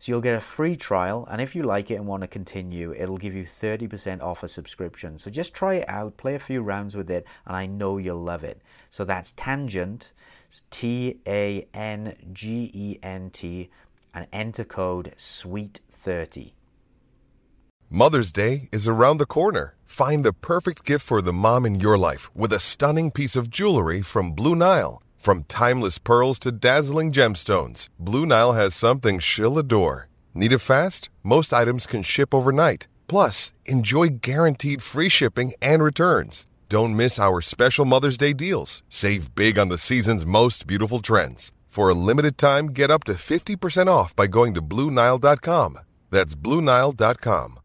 So you'll get a free trial, and if you like it and want to continue, it'll give you 30% off a subscription. So just try it out, play a few rounds with it, and I know you'll love it. So that's Tangent, T A N G E N T, and enter code SWEET30. Mother's Day is around the corner. Find the perfect gift for the mom in your life with a stunning piece of jewelry from Blue Nile. From timeless pearls to dazzling gemstones, Blue Nile has something she'll adore. Need it fast? Most items can ship overnight. Plus, enjoy guaranteed free shipping and returns. Don't miss our special Mother's Day deals. Save big on the season's most beautiful trends. For a limited time, get up to 50% off by going to BlueNile.com. That's BlueNile.com.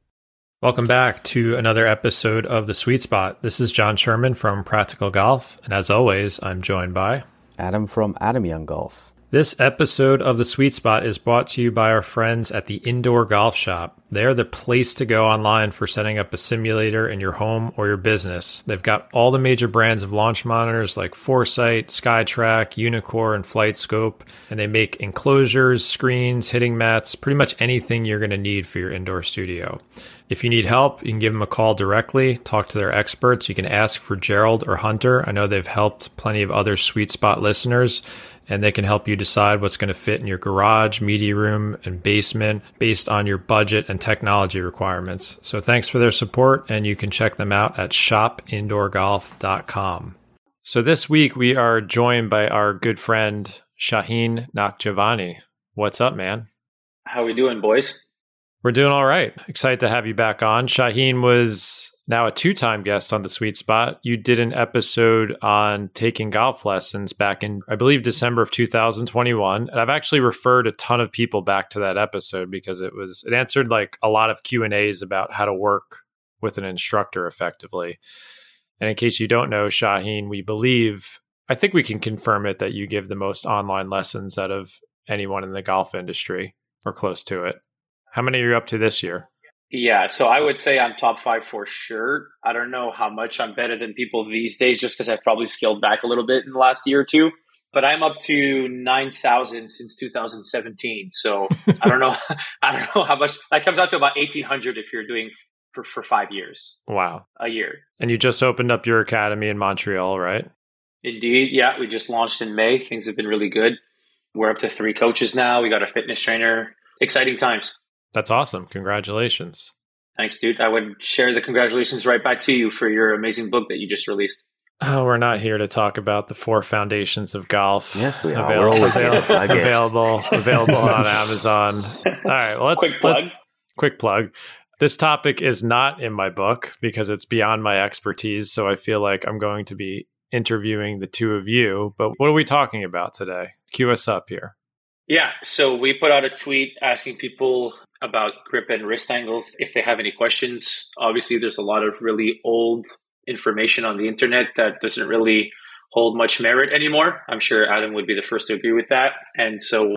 Welcome back to another episode of The Sweet Spot. This is John Sherman from Practical Golf, and as always, I'm joined by Adam from Adam Young Golf. This episode of The Sweet Spot is brought to you by our friends at the Indoor Golf Shop. They're the place to go online for setting up a simulator in your home or your business. They've got all the major brands of launch monitors like Foresight, SkyTrak, Uneekor, and FlightScope, and they make enclosures, screens, hitting mats, pretty much anything you're going to need for your indoor studio. If you need help, you can give them a call directly, talk to their experts. You can ask for Gerald or Hunter. I know they've helped plenty of other Sweet Spot listeners and they can help you decide what's going to fit in your garage, media room, and basement based on your budget and technology requirements. So thanks for their support, and you can check them out at shopindoorgolf.com. So this week we are joined by our good friend Shauheen Nakhjavani. What's up, man? How we doing, boys? We're doing all right. Excited to have you back on. Shauheen was now a two time guest on the Sweet Spot. You did an episode on taking golf lessons back in, I believe, December of 2021. And I've actually referred a ton of people back to that episode because it was, it answered like a lot of Q&As about how to work with an instructor effectively. And in case you don't know, Shauheen, we believe, I think we can confirm it that you give the most online lessons out of anyone in the golf industry or close to it. How many are you up to this year? Yeah, so I would say I'm top five for sure. I don't know how much I'm better than people these days, just because I've probably scaled back a little bit in the last year or two. But I'm up to nine thousand since 2017. So I don't know. I don't know how much. That comes out to about 1,800 if you're doing for, for five years. Wow, a year. And you just opened up your academy in Montreal, right? Indeed. Yeah, we just launched in May. Things have been really good. We're up to three coaches now. We got a fitness trainer. Exciting times. That's awesome. Congratulations. Thanks, dude. I would share the congratulations right back to you for your amazing book that you just released. Oh, we're not here to talk about the four foundations of golf. Yes, we are. Avail- we're always avail- available, available on Amazon. All right, well, let's quick plug. Let, quick plug. This topic is not in my book because it's beyond my expertise. So I feel like I'm going to be interviewing the two of you. But what are we talking about today? Cue us up here. Yeah, so we put out a tweet asking people about grip and wrist angles if they have any questions. Obviously, there's a lot of really old information on the internet that doesn't really hold much merit anymore. I'm sure Adam would be the first to agree with that. And so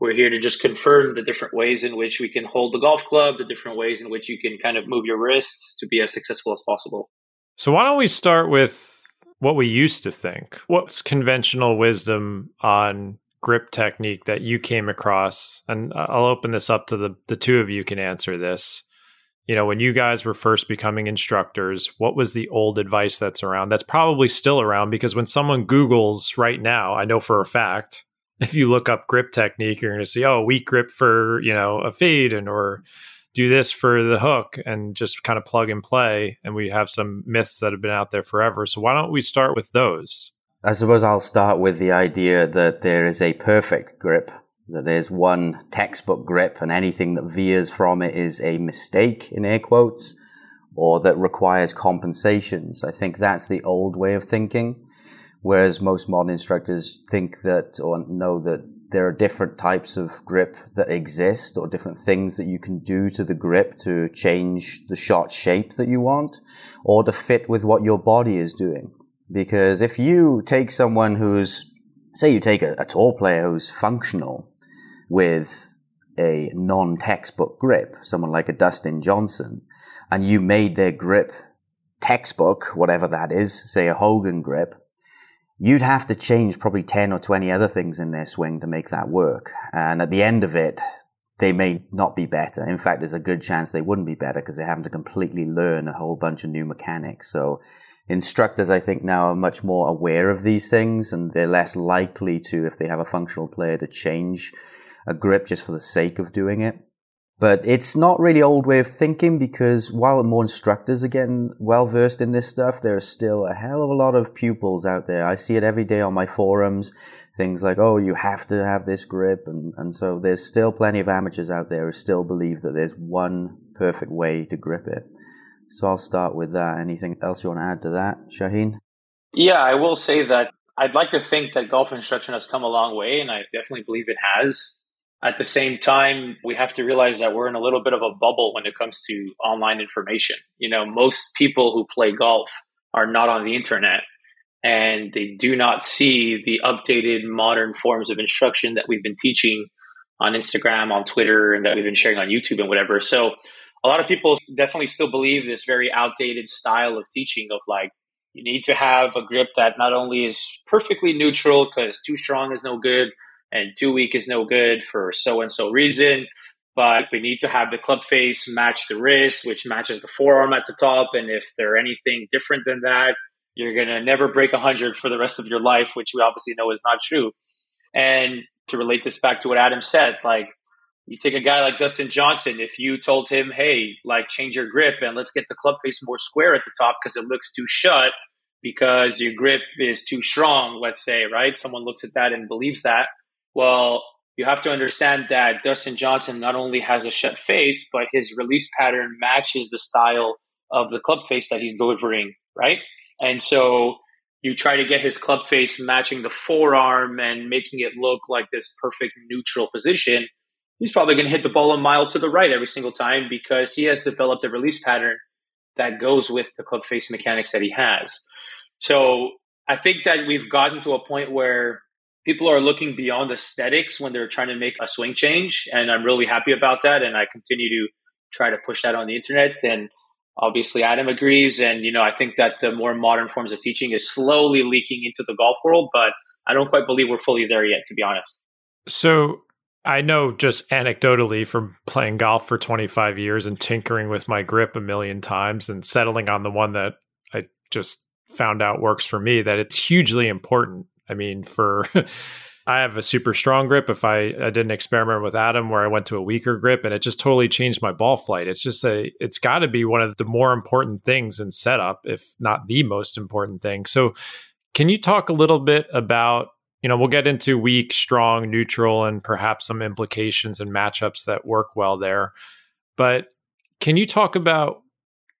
we're here to just confirm the different ways in which we can hold the golf club, the different ways in which you can kind of move your wrists to be as successful as possible. So, why don't we start with what we used to think? What's conventional wisdom on grip technique that you came across? And I'll open this up to the the two of you can answer this. You know, when you guys were first becoming instructors, what was the old advice that's around? That's probably still around because when someone Googles right now, I know for a fact, if you look up grip technique, you're going to see, oh, weak grip for, you know, a fade and or do this for the hook and just kind of plug and play. And we have some myths that have been out there forever. So why don't we start with those? I suppose I'll start with the idea that there is a perfect grip, that there's one textbook grip, and anything that veers from it is a mistake, in air quotes, or that requires compensations. I think that's the old way of thinking. Whereas most modern instructors think that or know that there are different types of grip that exist or different things that you can do to the grip to change the shot shape that you want or to fit with what your body is doing. Because if you take someone who's, say you take a, a tour player who's functional with a non-textbook grip, someone like a Dustin Johnson, and you made their grip textbook, whatever that is, say a Hogan grip, you'd have to change probably 10 or 20 other things in their swing to make that work. And at the end of it, they may not be better. In fact, there's a good chance they wouldn't be better because they're having to completely learn a whole bunch of new mechanics. So instructors, I think now are much more aware of these things and they're less likely to, if they have a functional player, to change a grip just for the sake of doing it. But it's not really old way of thinking because while more instructors are getting well versed in this stuff, there's still a hell of a lot of pupils out there. I see it every day on my forums. Things like, oh, you have to have this grip. And, and so there's still plenty of amateurs out there who still believe that there's one perfect way to grip it. So I'll start with that. Anything else you want to add to that, Shauheen? Yeah, I will say that I'd like to think that golf instruction has come a long way, and I definitely believe it has. At the same time, we have to realize that we're in a little bit of a bubble when it comes to online information. You know, most people who play golf are not on the internet and they do not see the updated modern forms of instruction that we've been teaching on Instagram, on Twitter, and that we've been sharing on YouTube and whatever. So a lot of people definitely still believe this very outdated style of teaching of like, you need to have a grip that not only is perfectly neutral because too strong is no good, and too weak is no good for so and so reason. But we need to have the club face match the wrist, which matches the forearm at the top. And if they're anything different than that, you're going to never break 100 for the rest of your life, which we obviously know is not true. And to relate this back to what Adam said, like you take a guy like Dustin Johnson, if you told him, hey, like change your grip and let's get the club face more square at the top because it looks too shut because your grip is too strong, let's say, right? Someone looks at that and believes that. Well, you have to understand that Dustin Johnson not only has a shut face, but his release pattern matches the style of the club face that he's delivering, right? And so you try to get his club face matching the forearm and making it look like this perfect neutral position. He's probably going to hit the ball a mile to the right every single time because he has developed a release pattern that goes with the club face mechanics that he has. So I think that we've gotten to a point where people are looking beyond aesthetics when they're trying to make a swing change. And I'm really happy about that. And I continue to try to push that on the internet. And obviously, Adam agrees. And, you know, I think that the more modern forms of teaching is slowly leaking into the golf world, but I don't quite believe we're fully there yet, to be honest. So, I know just anecdotally from playing golf for 25 years and tinkering with my grip a million times and settling on the one that I just found out works for me that it's hugely important I mean, for I have a super strong grip. If I, I did an experiment with Adam where I went to a weaker grip and it just totally changed my ball flight. It's just a, it's got to be one of the more important things in setup, if not the most important thing. So, can you talk a little bit about, you know, we'll get into weak, strong, neutral, and perhaps some implications and matchups that work well there. But can you talk about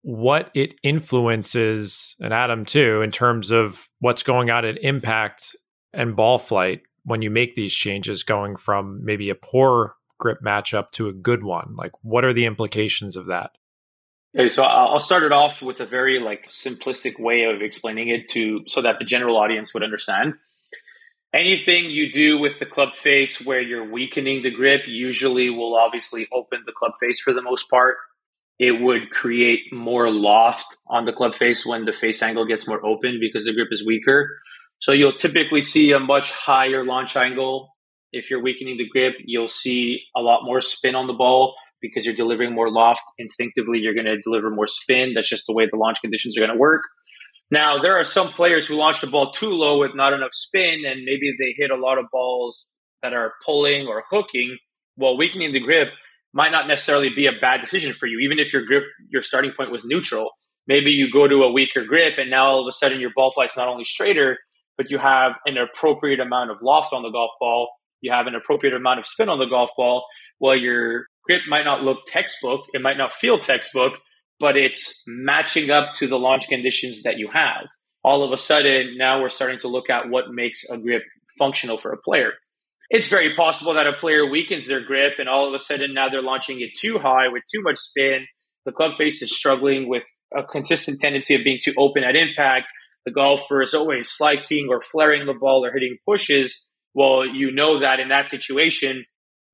what it influences, and Adam too, in terms of what's going on at impact and ball flight when you make these changes going from maybe a poor grip matchup to a good one? Like, what are the implications of that? Okay, so I'll start it off with a very like simplistic way of explaining it to so that the general audience would understand. Anything you do with the club face where you're weakening the grip usually will obviously open the club face for the most part. It would create more loft on the club face when the face angle gets more open because the grip is weaker. So you'll typically see a much higher launch angle If you're weakening the grip, you'll see a lot more spin on the ball because you're delivering more loft. Instinctively, you're going to deliver more spin. That's just the way the launch conditions are going to work. Now, there are some players who launch the ball too low with not enough spin, and maybe they hit a lot of balls that are pulling or hooking. Well, weakening the grip might not necessarily be a bad decision for you, even if your grip, your starting point was neutral. Maybe you go to a weaker grip, and now all of a sudden your ball flight's not only straighter, but you have an appropriate amount of loft on the golf ball. You have an appropriate amount of spin on the golf ball. Well, your grip might not look textbook, it might not feel textbook, but it's matching up to the launch conditions that you have. All of a sudden, now we're starting to look at what makes a grip functional for a player. It's very possible that a player weakens their grip and all of a sudden now they're launching it too high with too much spin. The club face is struggling with a consistent tendency of being too open at impact. The golfer is always slicing or flaring the ball or hitting pushes. Well, you know that in that situation,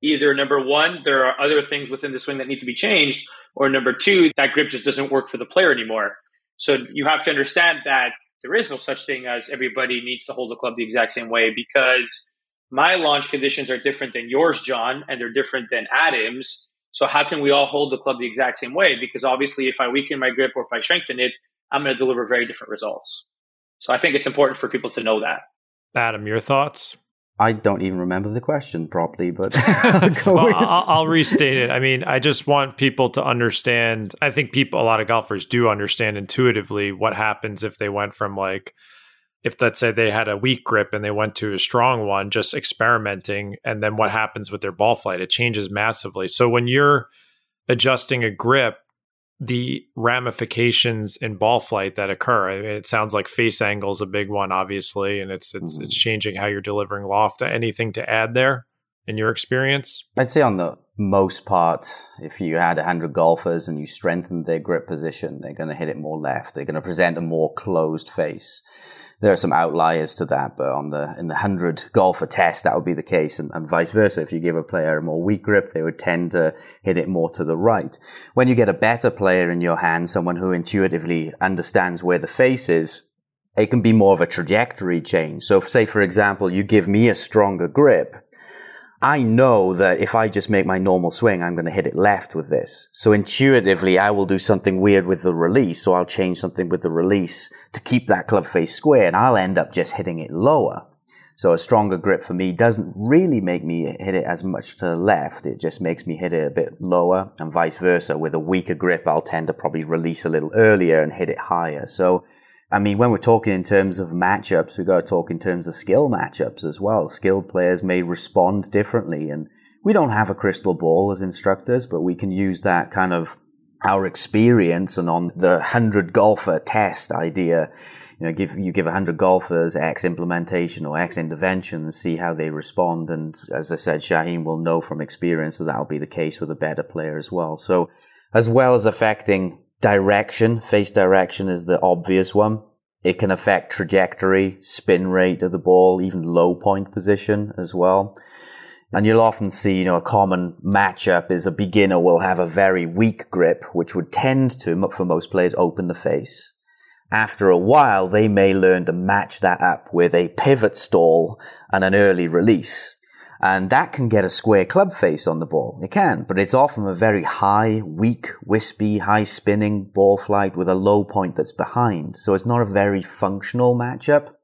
either number one, there are other things within the swing that need to be changed, or number two, that grip just doesn't work for the player anymore. So you have to understand that there is no such thing as everybody needs to hold the club the exact same way because my launch conditions are different than yours, John, and they're different than Adam's. So how can we all hold the club the exact same way? Because obviously, if I weaken my grip or if I strengthen it, I'm going to deliver very different results. So I think it's important for people to know that. Adam, your thoughts? I don't even remember the question properly, but well, I'll, I'll, restate it. I mean, I just want people to understand. I think people, a lot of golfers do understand intuitively what happens if they went from like, if let's say they had a weak grip and they went to a strong one, just experimenting, and then what happens with their ball flight? It changes massively. So when you're adjusting a grip, the ramifications in ball flight that occur. I mean, it sounds like face angle is a big one, obviously, and it's it's mm. it's changing how you're delivering loft. Anything to add there in your experience? I'd say on the most part, if you had 100 golfers and you strengthened their grip position, they're going to hit it more left. They're going to present a more closed face there are some outliers to that, but on the in the hundred golfer test, that would be the case, and, and, vice versa. If you give a player a more weak grip, they would tend to hit it more to the right. When you get a better player in your hand, someone who intuitively understands where the face is, it can be more of a trajectory change. So, if, say for example, you give me a stronger grip, I know that if I just make my normal swing, I'm going to hit it left with this. So intuitively, I will do something weird with the release. So I'll change something with the release to keep that club face square and I'll end up just hitting it lower. So a stronger grip for me doesn't really make me hit it as much to the left. It just makes me hit it a bit lower and vice versa. With a weaker grip, I'll tend to probably release a little earlier and hit it higher. So I mean, when we're talking in terms of matchups, we've got to talk in terms of skill matchups as well. Skilled players may respond differently. And we don't have a crystal ball as instructors, but we can use that kind of our experience and on the 100 golfer test idea. You know, give, you give 100 golfers X implementation or X intervention and see how they respond. And as I said, Shauheen will know from experience that that'll be the case with a better player as well. So, as well as affecting Direction, face direction is the obvious one. It can affect trajectory, spin rate of the ball, even low point position as well. And you'll often see, you know, a common matchup is a beginner will have a very weak grip, which would tend to, for most players, open the face. After a while, they may learn to match that up with a pivot stall and an early release. And that can get a square club face on the ball. It can, but it's often a very high, weak, wispy, high spinning ball flight with a low point that's behind. So it's not a very functional matchup.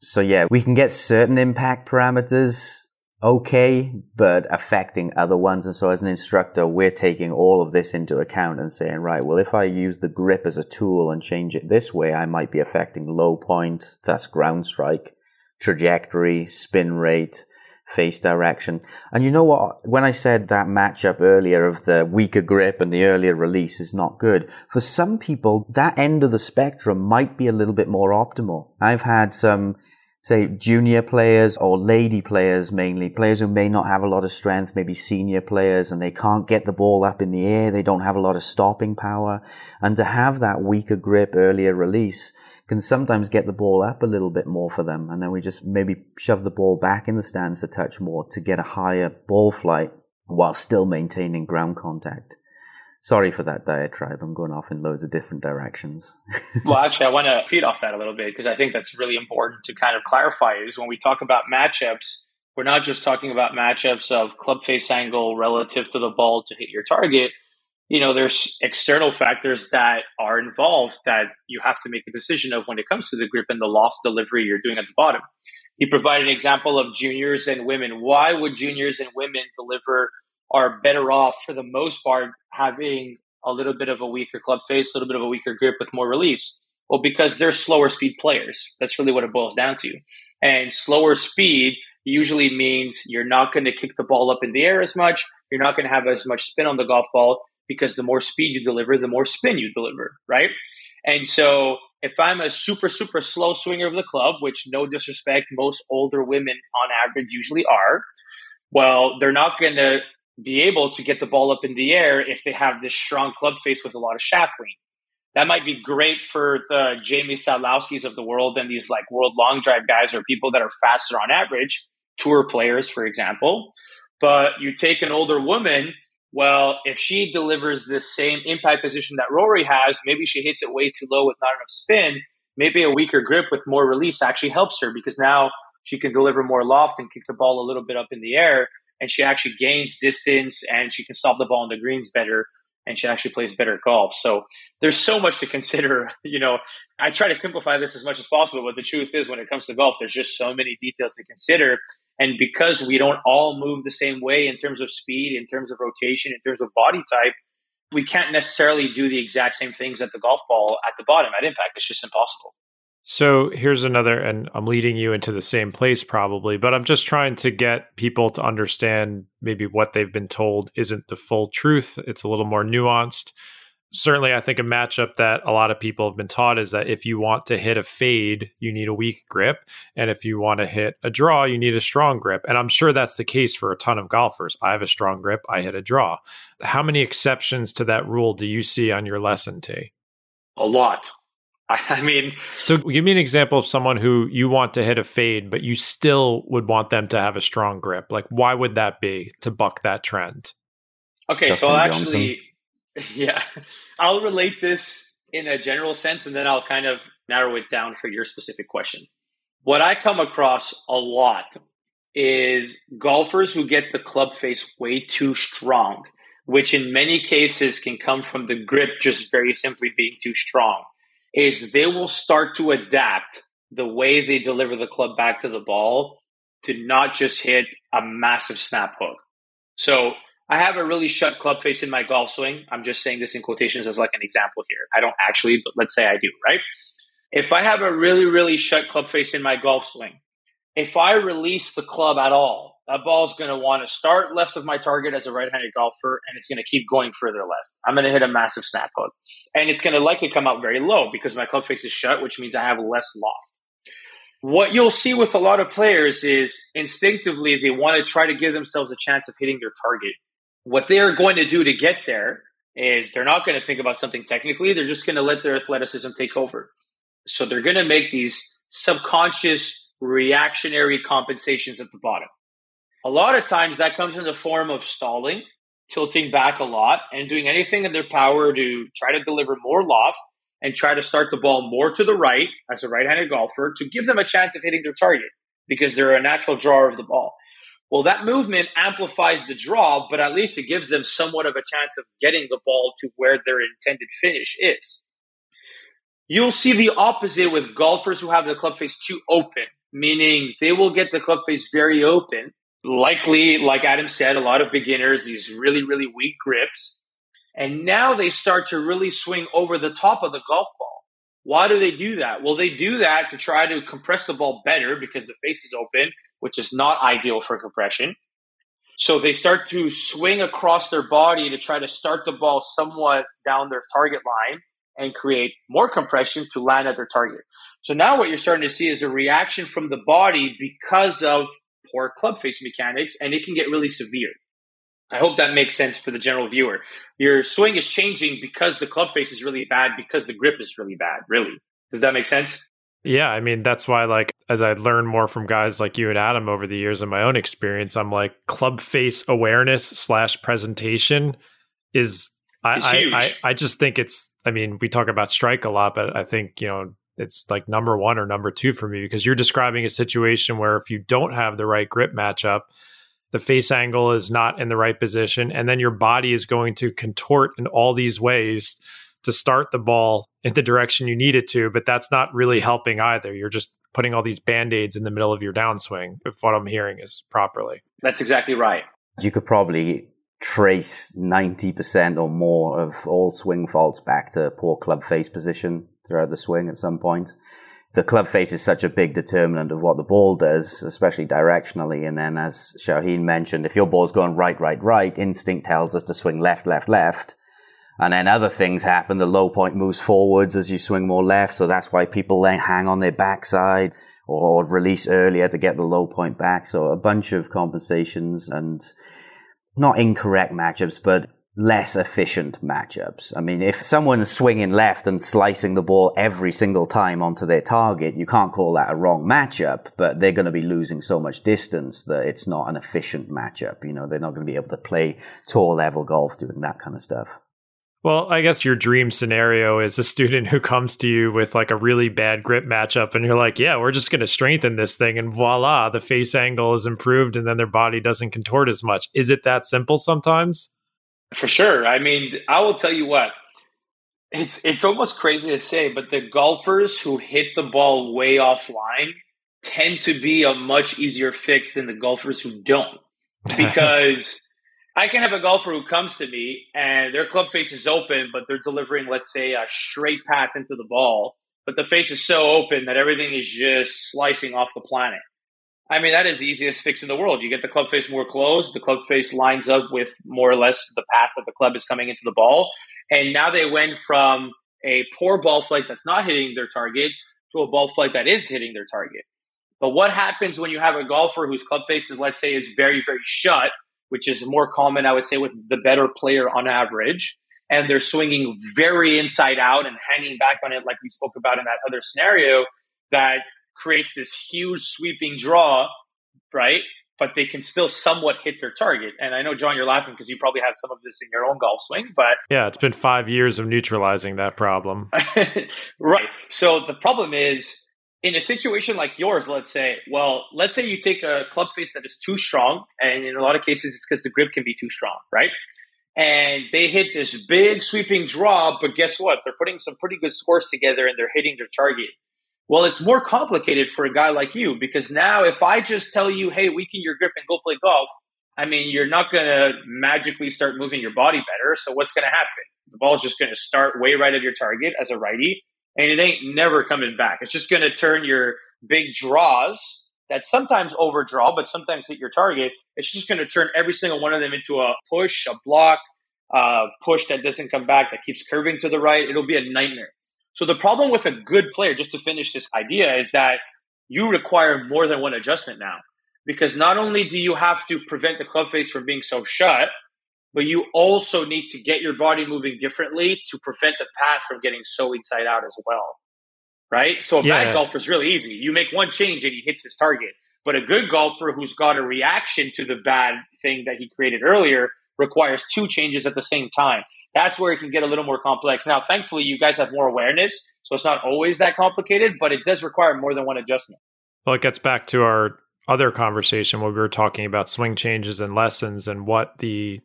So yeah, we can get certain impact parameters okay, but affecting other ones. And so as an instructor, we're taking all of this into account and saying, right, well, if I use the grip as a tool and change it this way, I might be affecting low point, thus ground strike, trajectory, spin rate, face direction. And you know what? When I said that matchup earlier of the weaker grip and the earlier release is not good, for some people, that end of the spectrum might be a little bit more optimal. I've had some, say, junior players or lady players mainly, players who may not have a lot of strength, maybe senior players, and they can't get the ball up in the air. They don't have a lot of stopping power. And to have that weaker grip, earlier release, can sometimes get the ball up a little bit more for them. And then we just maybe shove the ball back in the stands a touch more to get a higher ball flight while still maintaining ground contact. Sorry for that diatribe. I'm going off in loads of different directions. well, actually, I want to feed off that a little bit because I think that's really important to kind of clarify is when we talk about matchups, we're not just talking about matchups of club face angle relative to the ball to hit your target. You know, there's external factors that are involved that you have to make a decision of when it comes to the grip and the loft delivery you're doing at the bottom. He provided an example of juniors and women. Why would juniors and women deliver are better off for the most part having a little bit of a weaker club face, a little bit of a weaker grip with more release? Well, because they're slower speed players. That's really what it boils down to. And slower speed usually means you're not going to kick the ball up in the air as much. You're not going to have as much spin on the golf ball because the more speed you deliver, the more spin you deliver, right? And so if I'm a super, super slow swinger of the club, which no disrespect, most older women on average usually are, well, they're not going to be able to get the ball up in the air if they have this strong club face with a lot of shaft lean. That might be great for the Jamie Sadlowskis of the world and these like world long drive guys or people that are faster on average, tour players, for example. But you take an older woman, well, if she delivers this same impact position that Rory has, maybe she hits it way too low with not enough spin. Maybe a weaker grip with more release actually helps her because now she can deliver more loft and kick the ball a little bit up in the air and she actually gains distance and she can stop the ball in the greens better and she actually plays better golf. So there's so much to consider. You know, I try to simplify this as much as possible, but the truth is when it comes to golf, there's just so many details to consider. And because we don't all move the same way in terms of speed, in terms of rotation, in terms of body type, we can't necessarily do the exact same things at the golf ball at the bottom at impact. It's just impossible. So here's another, and I'm leading you into the same place probably, but I'm just trying to get people to understand maybe what they've been told isn't the full truth. It's a little more nuanced. Certainly, I think a matchup that a lot of people have been taught is that if you want to hit a fade, you need a weak grip. And if you want to hit a draw, you need a strong grip. And I'm sure that's the case for a ton of golfers. I have a strong grip, I hit a draw. How many exceptions to that rule do you see on your lesson, tee? A lot. I mean, so give me an example of someone who you want to hit a fade, but you still would want them to have a strong grip. Like, why would that be to buck that trend? Okay, Dustin so I'll actually, yeah, I'll relate this in a general sense, and then I'll kind of narrow it down for your specific question. What I come across a lot is golfers who get the club face way too strong, which in many cases can come from the grip just very simply being too strong is they will start to adapt the way they deliver the club back to the ball to not just hit a massive snap hook. So I have a really shut club face in my golf swing. I'm just saying this in quotations as like an example here. I don't actually, but let's say I do, right? If I have a really, really shut club face in my golf swing, if I release the club at all, that ball's going to want to start left of my target as a right-handed golfer, and it's going to keep going further left. I'm going to hit a massive snap hook, and it's going to likely come out very low because my club face is shut, which means I have less loft. What you'll see with a lot of players is instinctively they want to try to give themselves a chance of hitting their target. What they are going to do to get there is they're not going to think about something technically. They're just going to let their athleticism take over. So they're going to make these subconscious reactionary compensations at the bottom. A lot of times that comes in the form of stalling, tilting back a lot, and doing anything in their power to try to deliver more loft and try to start the ball more to the right as a right handed golfer to give them a chance of hitting their target because they're a natural drawer of the ball. Well, that movement amplifies the draw, but at least it gives them somewhat of a chance of getting the ball to where their intended finish is. You'll see the opposite with golfers who have the club face too open, meaning they will get the club face very open likely, like Adam said, a lot of beginners, these really, really weak grips. And now they start to really swing over the top of the golf ball. Why do they do that? Well, they do that to try to compress the ball better because the face is open, which is not ideal for compression. So they start to swing across their body to try to start the ball somewhat down their target line and create more compression to land at their target. So now what you're starting to see is a reaction from the body because of poor club face mechanics, and it can get really severe. I hope that makes sense for the general viewer. Your swing is changing because the club face is really bad, because the grip is really bad, really. Does that make sense? Yeah, I mean that's why like as I learn more from guys like you and Adam over the years in my own experience, I'm like club face awareness slash presentation is I, I, I, I just think it's I mean, we talk about strike a lot, but I think, you know, it's like number one or number two for me because you're describing a situation where if you don't have the right grip matchup, the face angle is not in the right position, and then your body is going to contort in all these ways to start the ball in the direction you need it to, but that's not really helping either. You're just putting all these band-aids in the middle of your downswing, if what I'm hearing is properly. That's exactly right. You could probably trace 90% or more of all swing faults back to poor club face position throughout the swing at some point. The club face is such a big determinant of what the ball does, especially directionally. And then, as Shauheen mentioned, if your ball's going right, right, right, instinct tells us to swing left, left, left. And then other things happen. The low point moves forwards as you swing more left. So that's why people hang on their backside or release earlier to get the low point back. So a bunch of compensations and not incorrect matchups, but less efficient matchups. I mean, if someone's swinging left and slicing the ball every single time onto their target, you can't call that a wrong matchup, but they're going to be losing so much distance that it's not an efficient matchup. You know, they're not going to be able to play tour level golf doing that kind of stuff. Well, I guess your dream scenario is a student who comes to you with like a really bad grip matchup, and you're like, yeah, we're just going to strengthen this thing, and voila, the face angle is improved, and then their body doesn't contort as much. Is it that simple sometimes? For sure. I mean, I will tell you what. It's it's almost crazy to say, but the golfers who hit the ball way offline tend to be a much easier fix than the golfers who don't. Because I can have a golfer who comes to me and their club face is open, but they're delivering, let's say, a straight path into the ball, but the face is so open that everything is just slicing off the planet. I mean, that is the easiest fix in the world. You get the club face more closed, the club face lines up with more or less the path that the club is coming into the ball. And now they went from a poor ball flight that's not hitting their target to a ball flight that is hitting their target. But what happens when you have a golfer whose club face is, let's say, is very, very shut? Which is more common, I would say, with the better player on average. And they're swinging very inside out and hanging back on it, like we spoke about in that other scenario, that creates this huge sweeping draw, right? But they can still somewhat hit their target. And I know, John, you're laughing because you probably have some of this in your own golf swing, but. Yeah, it's been five years of neutralizing that problem. right. So the problem is in a situation like yours, let's say, well, let's say you take a club face that is too strong, and in a lot of cases, it's because the grip can be too strong, right? And they hit this big sweeping draw, but guess what? They're putting some pretty good scores together and they're hitting their target. Well, it's more complicated for a guy like you because now if I just tell you, hey, weaken your grip and go play golf, I mean, you're not going to magically start moving your body better. So what's going to happen? The ball's just going to start way right of your target as a righty and it ain't never coming back. It's just going to turn your big draws that sometimes overdraw, but sometimes hit your target. It's just going to turn every single one of them into a push, a block, a push that doesn't come back, that keeps curving to the right. It'll be a nightmare. So the problem with a good player, just to finish this idea, is that you require more than one adjustment now. Because not only do you have to prevent the club face from being so shut, but you also need to get your body moving differently to prevent the path from getting so inside out as well. Right? So a yeah. bad golfer is really easy. You make one change and he hits his target. But a good golfer who's got a reaction to the bad thing that he created earlier requires two changes at the same time. That's where it can get a little more complex. Now, thankfully, you guys have more awareness, so it's not always that complicated, but it does require more than one adjustment. Well, it gets back to our other conversation where we were talking about swing changes and lessons and what the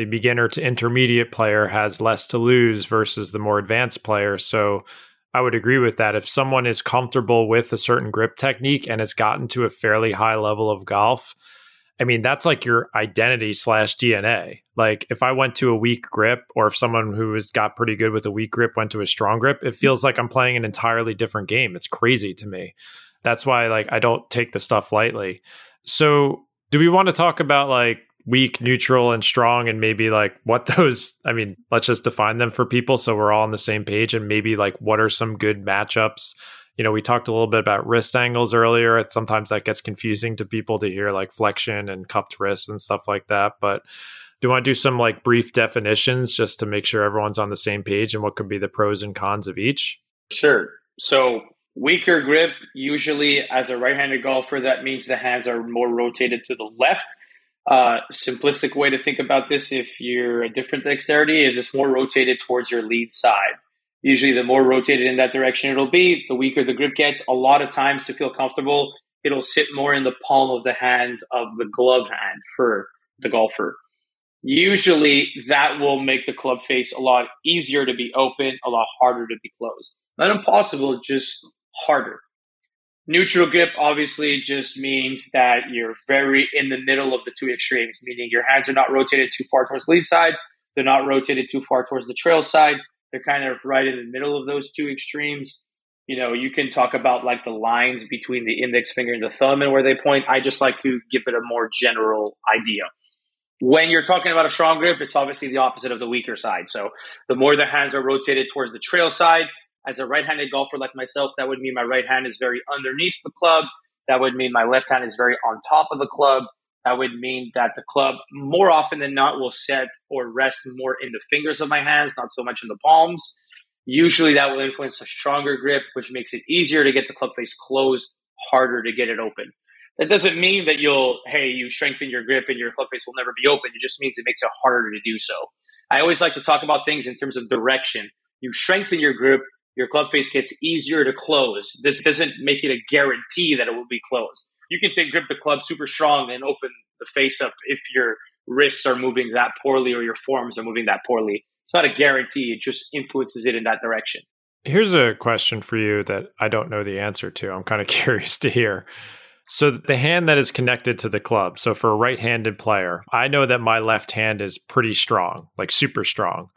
the beginner to intermediate player has less to lose versus the more advanced player. So I would agree with that. If someone is comfortable with a certain grip technique and has gotten to a fairly high level of golf, I mean, that's like your identity slash DNA. Like if I went to a weak grip or if someone who has got pretty good with a weak grip went to a strong grip, it hmm. feels like I'm playing an entirely different game. It's crazy to me. That's why like I don't take the stuff lightly. So do we want to talk about like weak, neutral, and strong, and maybe like what those, I mean, let's just define them for people so we're all on the same page, and maybe like what are some good matchups. You know, we talked a little bit about wrist angles earlier. Sometimes that gets confusing to people to hear like flexion and cupped wrists and stuff like that. But do you want to do some like brief definitions just to make sure everyone's on the same page and what could be the pros and cons of each? Sure. So weaker grip, usually as a right-handed golfer, that means the hands are more rotated to the left uh, simplistic way to think about this, if you're a different dexterity, is it's more rotated towards your lead side. Usually, the more rotated in that direction it'll be, the weaker the grip gets. A lot of times, to feel comfortable, it'll sit more in the palm of the hand of the glove hand for the golfer. Usually, that will make the club face a lot easier to be open, a lot harder to be closed. Not impossible, just harder. Neutral grip obviously just means that you're very in the middle of the two extremes, meaning your hands are not rotated too far towards the lead side, they're not rotated too far towards the trail side. They're kind of right in the middle of those two extremes. You know, you can talk about like the lines between the index finger and the thumb and where they point. I just like to give it a more general idea. When you're talking about a strong grip, it's obviously the opposite of the weaker side. So the more the hands are rotated towards the trail side, as a right-handed golfer like myself, that would mean my right hand is very underneath the club. That would mean my left hand is very on top of the club. That would mean that the club, more often than not, will set or rest more in the fingers of my hands, not so much in the palms. Usually, that will influence a stronger grip, which makes it easier to get the club face closed, harder to get it open. That doesn't mean that you'll, hey, you strengthen your grip and your club face will never be open. It just means it makes it harder to do so. I always like to talk about things in terms of direction. You strengthen your grip, your club face gets easier to close. This doesn't make it a guarantee that it will be closed. You can take, grip the club super strong and open the face up if your wrists are moving that poorly or your forms are moving that poorly. It's not a guarantee, it just influences it in that direction. Here's a question for you that I don't know the answer to. I'm kind of curious to hear. So, the hand that is connected to the club. So, for a right handed player, I know that my left hand is pretty strong, like super strong.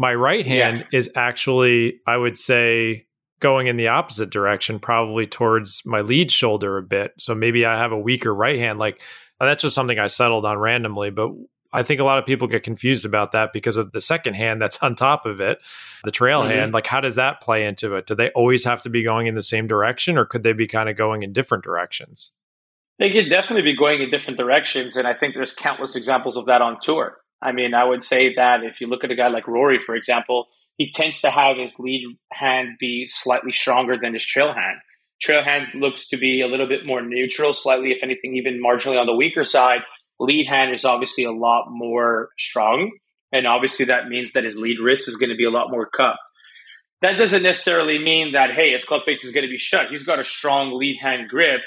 My right hand yeah. is actually, I would say, going in the opposite direction, probably towards my lead shoulder a bit. So maybe I have a weaker right hand. Like that's just something I settled on randomly. But I think a lot of people get confused about that because of the second hand that's on top of it, the trail mm-hmm. hand. Like, how does that play into it? Do they always have to be going in the same direction or could they be kind of going in different directions? They could definitely be going in different directions. And I think there's countless examples of that on tour. I mean, I would say that if you look at a guy like Rory, for example, he tends to have his lead hand be slightly stronger than his trail hand. Trail hand looks to be a little bit more neutral, slightly, if anything, even marginally on the weaker side. Lead hand is obviously a lot more strong. And obviously, that means that his lead wrist is going to be a lot more cupped. That doesn't necessarily mean that, hey, his club face is going to be shut. He's got a strong lead hand grip,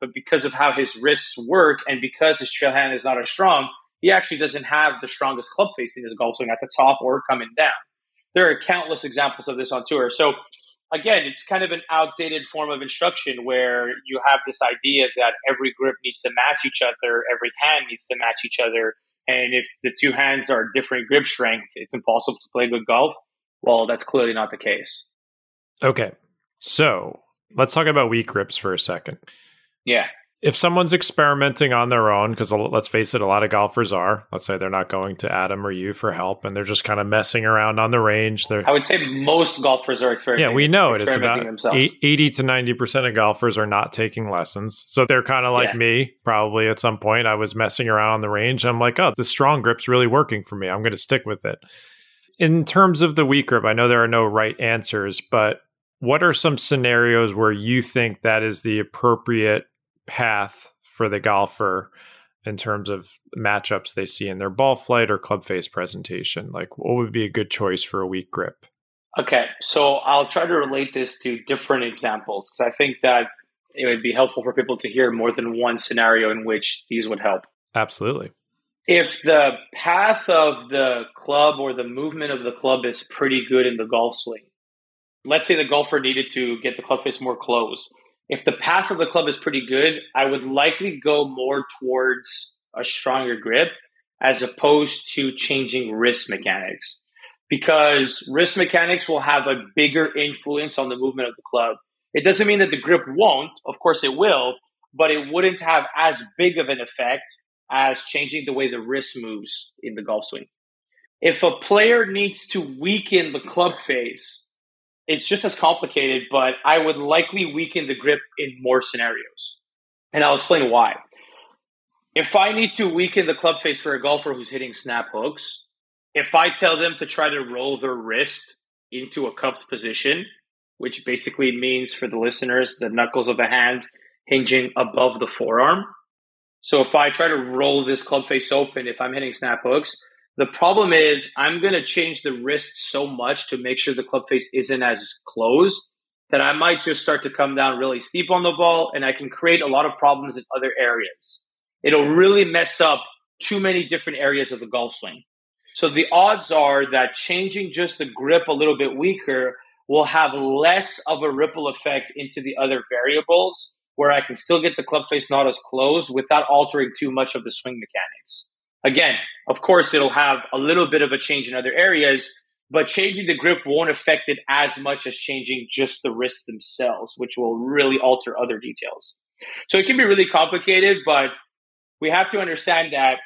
but because of how his wrists work and because his trail hand is not as strong, he actually doesn't have the strongest club face in his golf swing at the top or coming down. There are countless examples of this on tour. So again, it's kind of an outdated form of instruction where you have this idea that every grip needs to match each other, every hand needs to match each other. And if the two hands are different grip strength, it's impossible to play good golf. Well, that's clearly not the case. Okay. So let's talk about weak grips for a second. Yeah if someone's experimenting on their own, because let's face it, a lot of golfers are. Let's say they're not going to Adam or you for help, and they're just kind of messing around on the range. They're, I would say most golfers are experimenting. Yeah, we know it. It's about themselves. eighty to ninety percent of golfers are not taking lessons, so they're kind of like yeah. me. Probably at some point, I was messing around on the range. I'm like, oh, the strong grip's really working for me. I'm going to stick with it. In terms of the weak grip, I know there are no right answers, but what are some scenarios where you think that is the appropriate path for the golfer in terms of matchups they see in their ball flight or club face presentation? Like, what would be a good choice for a weak grip? Okay, so I'll try to relate this to different examples because I think that it would be helpful for people to hear more than one scenario in which these would help. Absolutely. If the path of the club or the movement of the club is pretty good in the golf swing, let's say the golfer needed to get the club face more closed if the path of the club is pretty good, I would likely go more towards a stronger grip as opposed to changing wrist mechanics because wrist mechanics will have a bigger influence on the movement of the club. It doesn't mean that the grip won't, of course it will, but it wouldn't have as big of an effect as changing the way the wrist moves in the golf swing. If a player needs to weaken the club face it's just as complicated, but I would likely weaken the grip in more scenarios. And I'll explain why. If I need to weaken the club face for a golfer who's hitting snap hooks, if I tell them to try to roll their wrist into a cupped position, which basically means for the listeners, the knuckles of the hand hinging above the forearm. So if I try to roll this club face open, if I'm hitting snap hooks, The problem is I'm going to change the wrist so much to make sure the club face isn't as closed that I might just start to come down really steep on the ball and I can create a lot of problems in other areas. It'll really mess up too many different areas of the golf swing. So the odds are that changing just the grip a little bit weaker will have less of a ripple effect into the other variables where I can still get the club face not as close without altering too much of the swing mechanics. Again, of course, it'll have a little bit of a change in other areas, but changing the grip won't affect it as much as changing just the wrists themselves, which will really alter other details. So it can be really complicated, but we have to understand that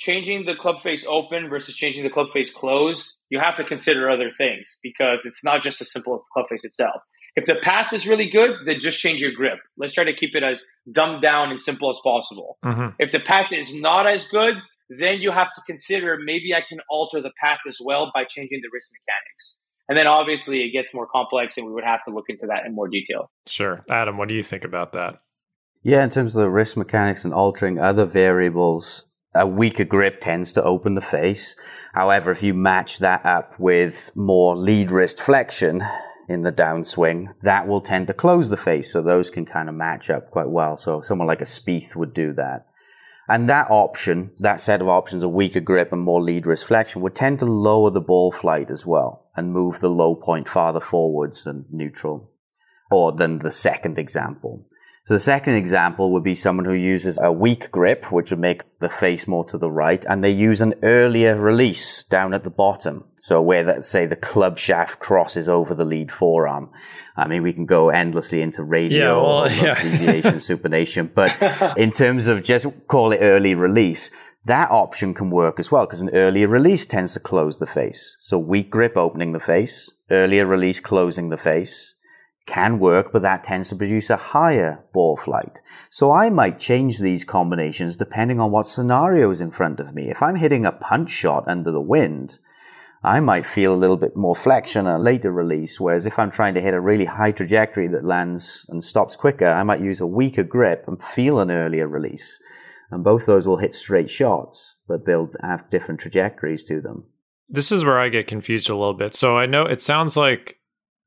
changing the club face open versus changing the club face closed, you have to consider other things because it's not just as simple as the club face itself. If the path is really good, then just change your grip. Let's try to keep it as dumbed down and simple as possible. Mm-hmm. If the path is not as good, then you have to consider maybe I can alter the path as well by changing the wrist mechanics. And then obviously it gets more complex and we would have to look into that in more detail. Sure. Adam, what do you think about that? Yeah, in terms of the wrist mechanics and altering other variables, a weaker grip tends to open the face. However, if you match that up with more lead wrist flexion in the downswing, that will tend to close the face. So those can kind of match up quite well. So someone like a Spieth would do that. And that option, that set of options, a weaker grip and more lead wrist flexion, would tend to lower the ball flight as well and move the low point farther forwards than neutral or than the second example. So the second example would be someone who uses a weak grip, which would make the face more to the right, and they use an earlier release down at the bottom. So where that, say the club shaft crosses over the lead forearm. I mean, we can go endlessly into radial yeah, well, yeah. deviation, supination, but in terms of just call it early release, that option can work as well because an earlier release tends to close the face. So weak grip opening the face, earlier release closing the face can work, but that tends to produce a higher ball flight. So I might change these combinations depending on what scenario is in front of me. If I'm hitting a punch shot under the wind, I might feel a little bit more flexion a later release. Whereas if I'm trying to hit a really high trajectory that lands and stops quicker, I might use a weaker grip and feel an earlier release. And both those will hit straight shots, but they'll have different trajectories to them. This is where I get confused a little bit. So I know it sounds like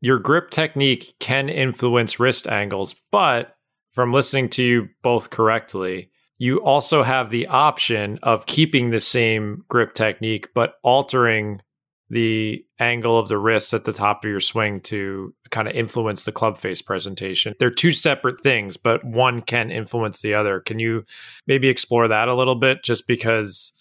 your grip technique can influence wrist angles, but from listening to you both correctly, you also have the option of keeping the same grip technique, but altering the angle of the wrists at the top of your swing to kind of influence the club face presentation. They're two separate things, but one can influence the other. Can you maybe explore that a little bit? Just because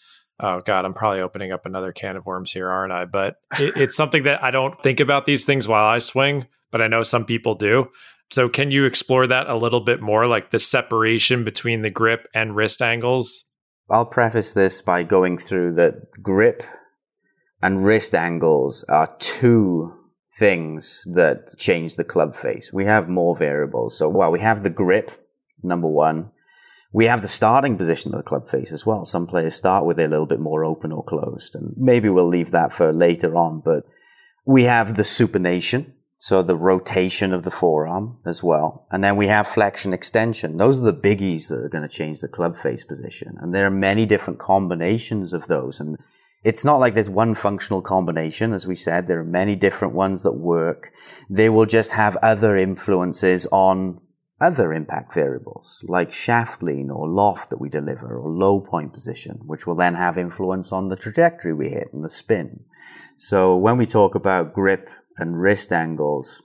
oh god i'm probably opening up another can of worms here aren't i? But it, it's something that i don't think about these things while i swing but i know some people do. So can you explore that a little bit more like the separation between the grip and wrist angles? I'll preface this by going through that grip and wrist angles are two things that change the club face. We have more variables. So while we have the grip number one we have the starting position of the club face as well. Some players start with it a little bit more open or closed, and maybe we'll leave that for later on. But we have the supination, so the rotation of the forearm as well. And then we have flexion extension. Those are the biggies that are going to change the club face position. And there are many different combinations of those. And it's not like there's one functional combination. As we said, there are many different ones that work. They will just have other influences on other impact variables like shaft lean or loft that we deliver or low point position, which will then have influence on the trajectory we hit and the spin. So when we talk about grip and wrist angles,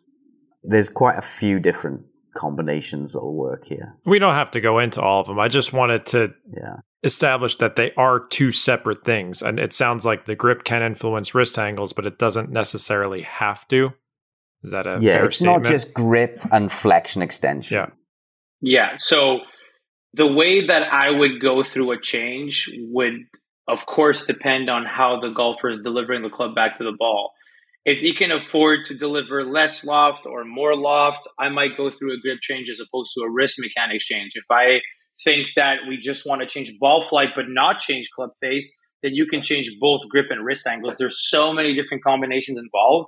there's quite a few different combinations that'll work here. We don't have to go into all of them. I just wanted to yeah. establish that they are two separate things. And it sounds like the grip can influence wrist angles, but it doesn't necessarily have to. Is that a yeah? it's statement? not just grip and flexion extension. Yeah, yeah. So the way that I would go through a change would, of course, depend on how the golfer is delivering the club back to the ball. If he can afford to deliver less loft or more loft, I might go through a grip change as opposed to a wrist mechanics change. If I think that we just want to change ball flight but not change club face, then you can change both grip and wrist angles. There's so many different combinations involved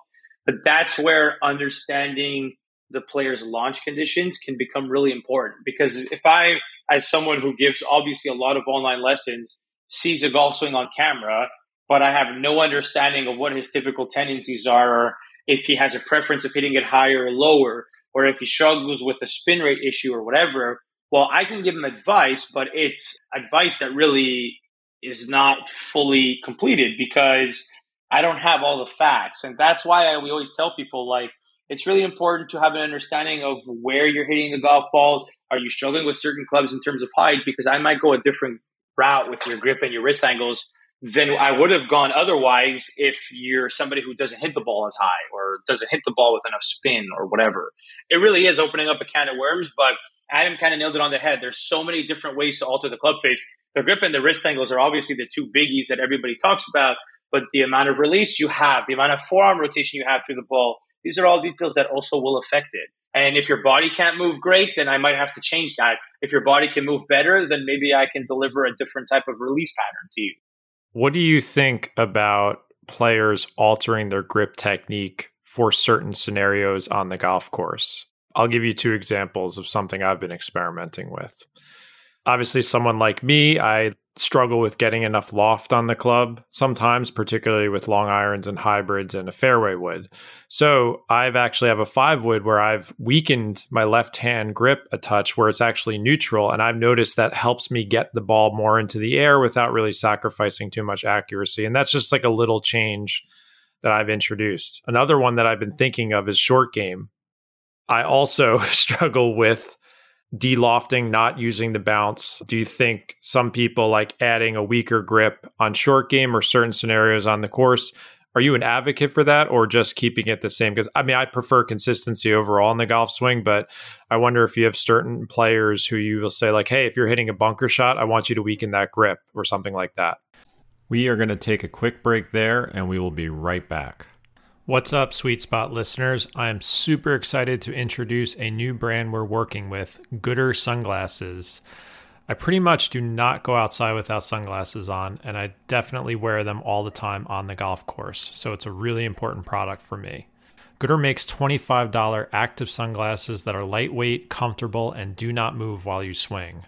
but that's where understanding the player's launch conditions can become really important. Because if I, as someone who gives obviously a lot of online lessons, sees a golf swing on camera but I have no understanding of what his typical tendencies are, or if he has a preference of hitting it higher or lower, or if he struggles with a spin rate issue or whatever, well, I can give him advice, but it's advice that really is not fully completed because I don't have all the facts. And that's why I, we always tell people like, it's really important to have an understanding of where you're hitting the golf ball. Are you struggling with certain clubs in terms of height? Because I might go a different route with your grip and your wrist angles than I would have gone otherwise if you're somebody who doesn't hit the ball as high or doesn't hit the ball with enough spin or whatever. It really is opening up a can of worms, but Adam kind of nailed it on the head. There's so many different ways to alter the club face. The grip and the wrist angles are obviously the two biggies that everybody talks about, but the amount of release you have, the amount of forearm rotation you have through the ball, these are all details that also will affect it. And if your body can't move great, then I might have to change that. If your body can move better, then maybe I can deliver a different type of release pattern to you. What do you think about players altering their grip technique for certain scenarios on the golf course? I'll give you two examples of something I've been experimenting with. Obviously, someone like me, I struggle with getting enough loft on the club sometimes, particularly with long irons and hybrids and a fairway wood. So I've actually have a five wood where I've weakened my left hand grip a touch where it's actually neutral. And I've noticed that helps me get the ball more into the air without really sacrificing too much accuracy. And that's just like a little change that I've introduced. Another one that I've been thinking of is short game. I also struggle with delofting, not using the bounce? Do you think some people like adding a weaker grip on short game or certain scenarios on the course? Are you an advocate for that or just keeping it the same? Because I mean, I prefer consistency overall in the golf swing, but I wonder if you have certain players who you will say, like, hey, if you're hitting a bunker shot, I want you to weaken that grip or something like that. We are going to take a quick break there and we will be right back. What's up, Sweet Spot listeners? I am super excited to introduce a new brand we're working with, Goodr Sunglasses. I pretty much do not go outside without sunglasses on, and I definitely wear them all the time on the golf course, so it's a really important product for me. Goodr makes $25 active sunglasses that are lightweight, comfortable, and do not move while you swing.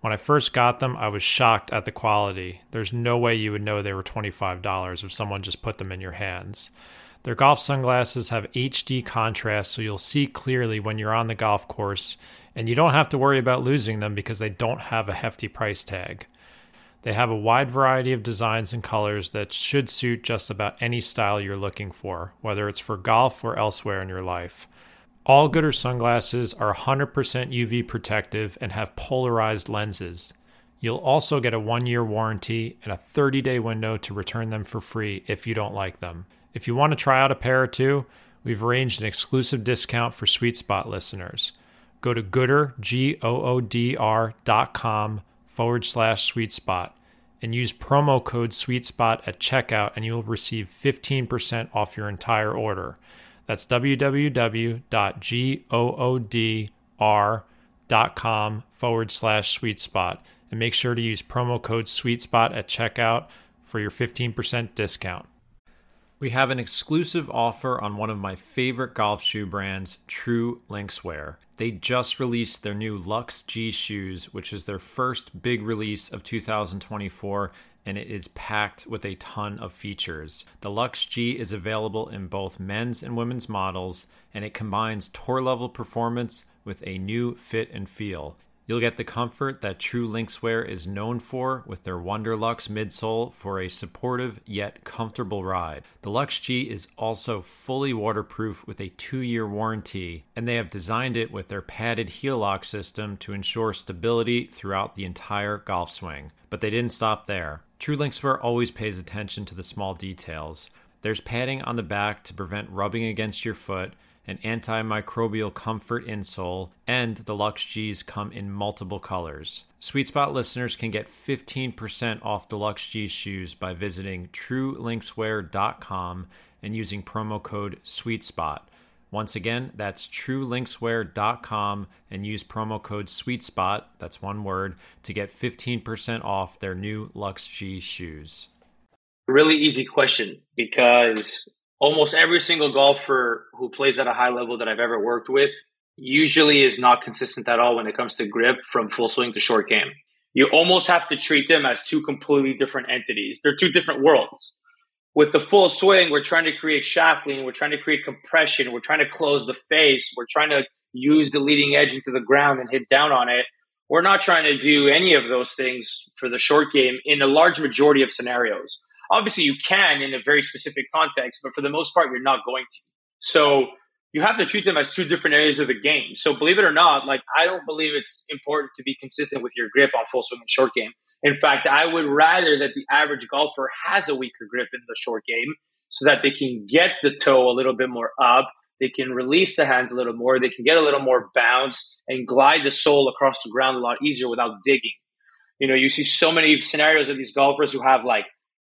When I first got them, I was shocked at the quality. There's no way you would know they were $25 if someone just put them in your hands. Their golf sunglasses have HD contrast, so you'll see clearly when you're on the golf course, and you don't have to worry about losing them because they don't have a hefty price tag. They have a wide variety of designs and colors that should suit just about any style you're looking for, whether it's for golf or elsewhere in your life. All Goodr sunglasses are 100% UV protective and have polarized lenses. You'll also get a one year warranty and a 30 day window to return them for free if you don't like them. If you want to try out a pair or two, we've arranged an exclusive discount for Sweet Spot listeners. Go to Goodr, G O O D R dot com forward slash sweet spot and use promo code sweet spot at checkout and you'll receive 15% off your entire order. That's www.goodr.com forward slash sweet spot. And make sure to use promo code sweet spot at checkout for your 15% discount. We have an exclusive offer on one of my favorite golf shoe brands, True Linkswear. They just released their new Lux G shoes, which is their first big release of 2024, and it is packed with a ton of features. The Lux G is available in both men's and women's models, and it combines tour level performance with a new fit and feel. You'll get the comfort that True Linkswear is known for with their Wonderlux midsole for a supportive yet comfortable ride. The Lux G is also fully waterproof with a two year warranty, and they have designed it with their padded heel lock system to ensure stability throughout the entire golf swing. But they didn't stop there. True Linkswear always pays attention to the small details. There's padding on the back to prevent rubbing against your foot an antimicrobial comfort insole, and the Lux G's come in multiple colors. Sweet Spot listeners can get 15% off the Lux G shoes by visiting truelinkswear.com and using promo code SweetSpot. Once again, that's truelinkswear.com and use promo code SweetSpot, that's one word, to get 15% off their new Lux G shoes. Really easy question because almost every single golfer who plays at a high level that I've ever worked with usually is not consistent at all when it comes to grip from full swing to short game. you almost have to treat them as two completely different entities. They're two different worlds. With the full swing, we're trying to create shaft lean, we're trying to create compression, we're trying to close the face, we're trying to use the leading edge into the ground and hit down on it. We're not trying to do any of those things for the short game in a large majority of scenarios. Obviously, you can in a very specific context, but for the most part, you're not going to. So you have to treat them as two different areas of the game. So believe it or not, like I don't believe it's important to be consistent with your grip on full swing and short game. In fact, I would rather that the average golfer has a weaker grip in the short game so that they can get the toe a little bit more up. They can release the hands a little more. They can get a little more bounce and glide the sole across the ground a lot easier without digging. You know, you see so many scenarios of these golfers who have like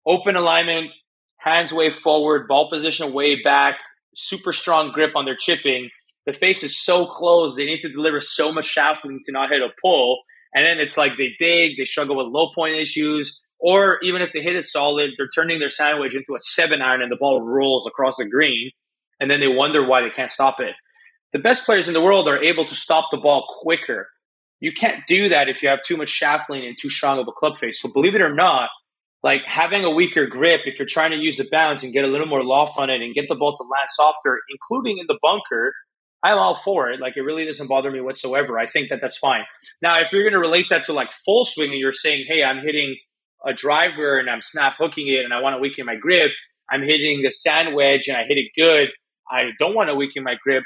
open alignment, hands way forward, ball position way back, super strong grip on their chipping. The face is so close, they need to deliver so much lean to not hit a pull. And then it's like they dig, they struggle with low point issues, or even if they hit it solid, they're turning their sand wedge into a seven iron and the ball rolls across the green. And then they wonder why they can't stop it. The best players in the world are able to stop the ball quicker. You can't do that if you have too much shaft lean and too strong of a club face. So believe it or not, like having a weaker grip, if you're trying to use the bounce and get a little more loft on it and get the ball to land softer, including in the bunker, I'm all for it. Like it really doesn't bother me whatsoever. I think that that's fine. Now, if you're going to relate that to like full swing and you're saying, hey, I'm hitting a driver and I'm snap hooking it and I want to weaken my grip, I'm hitting a sand wedge and I hit it good. I don't want to weaken my grip.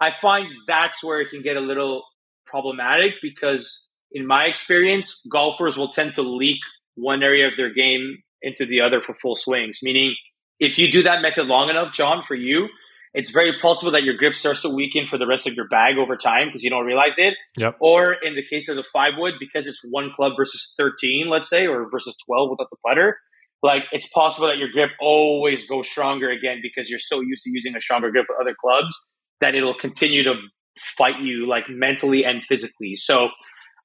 I find that's where it can get a little problematic because in my experience, golfers will tend to leak one area of their game into the other for full swings. Meaning, if you do that method long enough, John, for you, it's very possible that your grip starts to weaken for the rest of your bag over time because you don't realize it. Yep. Or in the case of the five wood, because it's one club versus 13, let's say, or versus 12 without the putter, like it's possible that your grip always goes stronger again because you're so used to using a stronger grip with other clubs that it'll continue to fight you like mentally and physically. So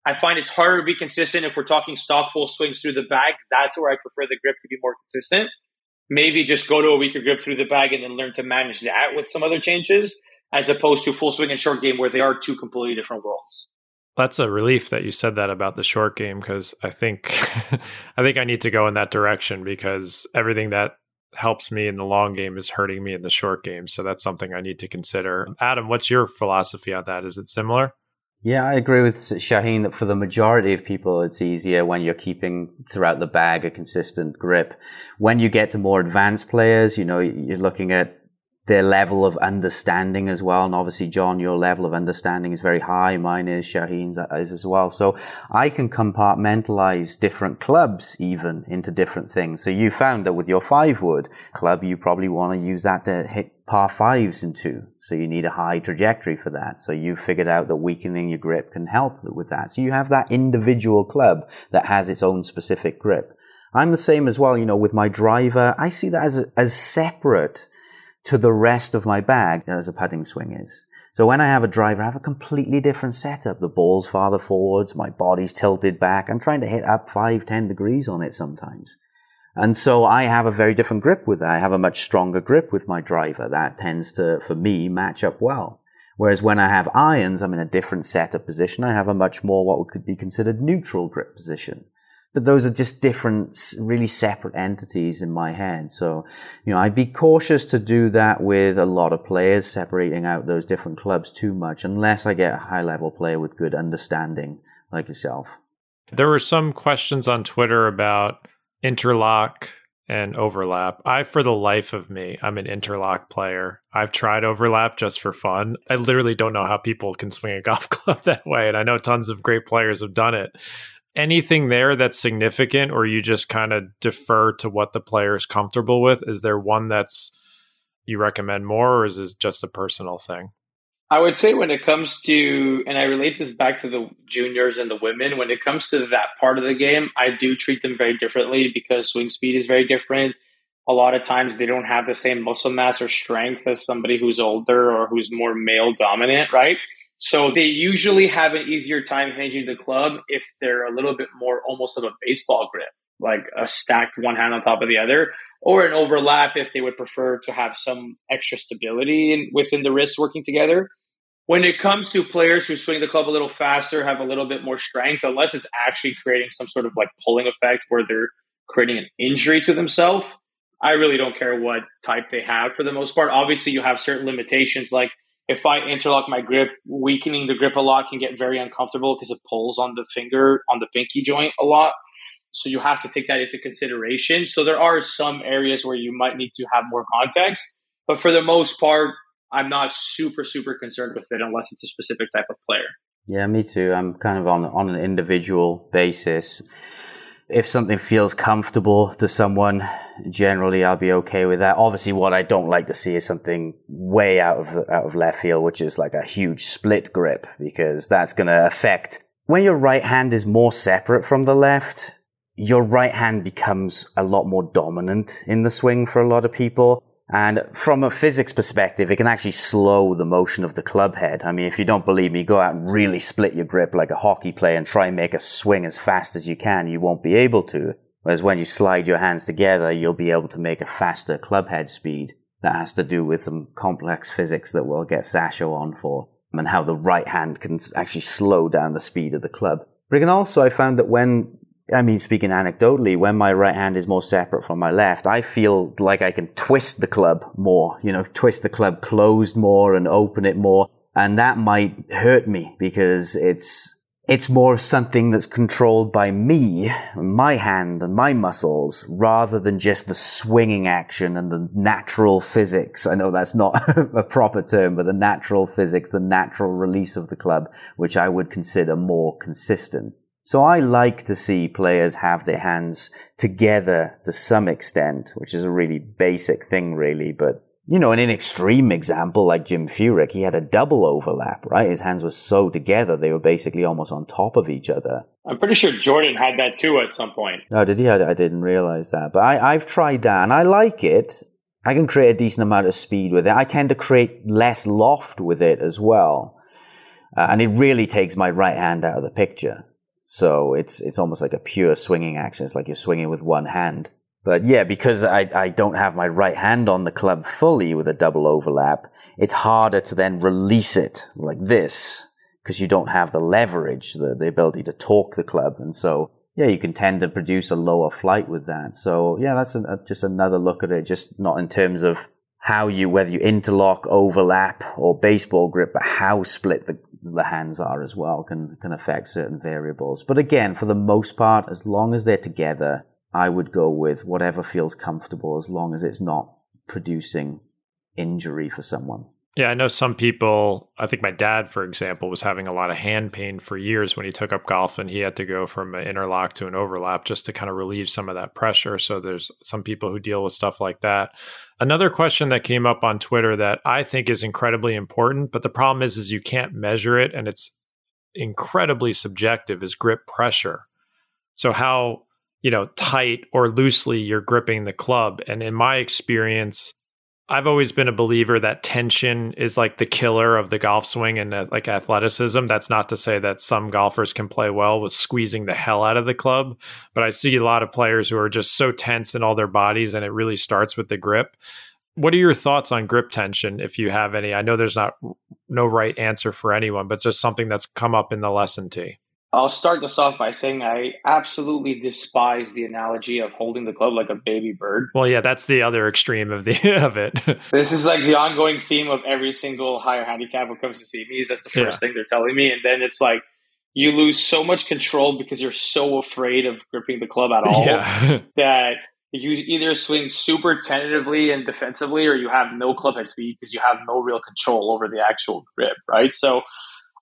I find it's harder to be consistent if we're talking stock full swings through the bag. That's where I prefer the grip to be more consistent. Maybe just go to a weaker grip through the bag and then learn to manage that with some other changes, as opposed to full swing and short game where they are two completely different worlds. That's a relief that you said that about the short game because I think I think I need to go in that direction because everything that helps me in the long game is hurting me in the short game. So that's something I need to consider. Adam, what's your philosophy on that? Is it similar? Yeah, I agree with Shauheen that for the majority of people, it's easier when you're keeping throughout the bag a consistent grip. When you get to more advanced players, you know, you're looking at their level of understanding as well. And obviously, John, your level of understanding is very high. Mine is, Shauheen's uh, is as well. So I can compartmentalize different clubs even into different things. So you found that with your five wood club, you probably want to use that to hit par fives into. So you need a high trajectory for that. So you figured out that weakening your grip can help with that. So you have that individual club that has its own specific grip. I'm the same as well, you know, with my driver. I see that as, as separate to the rest of my bag as a putting swing is. So when I have a driver, I have a completely different setup. The ball's farther forwards, my body's tilted back. I'm trying to hit up five, ten degrees on it sometimes. And so I have a very different grip with that. I have a much stronger grip with my driver. That tends to, for me, match up well. Whereas when I have irons, I'm in a different setup position. I have a much more what could be considered neutral grip position but those are just different, really separate entities in my head. So, you know, I'd be cautious to do that with a lot of players, separating out those different clubs too much, unless I get a high level player with good understanding like yourself. There were some questions on Twitter about interlock and overlap. I, for the life of me, I'm an interlock player. I've tried overlap just for fun. I literally don't know how people can swing a golf club that way. And I know tons of great players have done it anything there that's significant or you just kind of defer to what the player is comfortable with is there one that's you recommend more or is it just a personal thing i would say when it comes to and i relate this back to the juniors and the women when it comes to that part of the game i do treat them very differently because swing speed is very different. A lot of times they don't have the same muscle mass or strength as somebody who's older or who's more male dominant right? So they usually have an easier time handling the club if they're a little bit more almost of a baseball grip, like a stacked one hand on top of the other, or an overlap if they would prefer to have some extra stability in, within the wrists working together. when it comes to players who swing the club a little faster, have a little bit more strength, unless it's actually creating some sort of like pulling effect where they're creating an injury to themselves, I really don't care what type they have for the most part. Obviously, you have certain limitations. Like if I interlock my grip, weakening the grip a lot can get very uncomfortable because it pulls on the finger, on the pinky joint a lot. So you have to take that into consideration. So there are some areas where you might need to have more context. But for the most part, I'm not super, super concerned with it unless it's a specific type of player. Yeah, me too. I'm kind of on on an individual basis. If something feels comfortable to someone, generally I'll be okay with that. Obviously, what I don't like to see is something way out of out of left field, which is like a huge split grip, because that's going to affect when your right hand is more separate from the left. Your right hand becomes a lot more dominant in the swing for a lot of people. And from a physics perspective, it can actually slow the motion of the club head. I mean, if you don't believe me, go out and really split your grip like a hockey player and try and make a swing as fast as you can. You won't be able to. Whereas when you slide your hands together, you'll be able to make a faster club head speed. That has to do with some complex physics that we'll get Sasho on for and how the right hand can actually slow down the speed of the club. But again, also I found that when I mean, speaking anecdotally, when my right hand is more separate from my left, I feel like I can twist the club more, you know, twist the club closed more and open it more. And that might hurt me because it's, it's more something that's controlled by me, my hand and my muscles, rather than just the swinging action and the natural physics. I know that's not a proper term, but the natural physics, the natural release of the club, which I would consider more consistent. So I like to see players have their hands together to some extent, which is a really basic thing, really. But, you know, in an extreme example, like Jim Furyk, he had a double overlap, right? His hands were so together, they were basically almost on top of each other. I'm pretty sure Jordan had that too at some point. Oh, did he? I, I didn't realize that. But I, I've tried that and I like it. I can create a decent amount of speed with it. I tend to create less loft with it as well. Uh, and it really takes my right hand out of the picture. So it's it's almost like a pure swinging action. It's like you're swinging with one hand. But yeah, because I, I don't have my right hand on the club fully with a double overlap, it's harder to then release it like this because you don't have the leverage, the, the ability to torque the club. And so, yeah, you can tend to produce a lower flight with that. So yeah, that's a, uh, just another look at it, just not in terms of how you, whether you interlock, overlap, or baseball grip, but how split the, the hands are as well can, can affect certain variables. But again, for the most part, as long as they're together, I would go with whatever feels comfortable as long as it's not producing injury for someone. Yeah, I know some people. I think my dad, for example, was having a lot of hand pain for years when he took up golf, and he had to go from an interlock to an overlap just to kind of relieve some of that pressure. So there's some people who deal with stuff like that. Another question that came up on Twitter that I think is incredibly important, but the problem is, is you can't measure it, and it's incredibly subjective. Is grip pressure? So how you know tight or loosely you're gripping the club, and in my experience I've always been a believer that tension is like the killer of the golf swing and uh, like athleticism. That's not to say that some golfers can play well with squeezing the hell out of the club, but I see a lot of players who are just so tense in all their bodies and it really starts with the grip. What are your thoughts on grip tension if you have any? I know there's not no right answer for anyone, but just something that's come up in the lesson tee. I'll start this off by saying I absolutely despise the analogy of holding the club like a baby bird. Well, yeah, that's the other extreme of the of it. this is like the ongoing theme of every single higher handicap who comes to see me. Is that's the first yeah. thing they're telling me, and then it's like you lose so much control because you're so afraid of gripping the club at all yeah. that you either swing super tentatively and defensively, or you have no club head speed because you have no real control over the actual grip. Right, so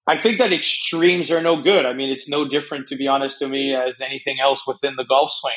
I think that extremes are no good. I mean, it's no different, to be honest, to me as anything else within the golf swing.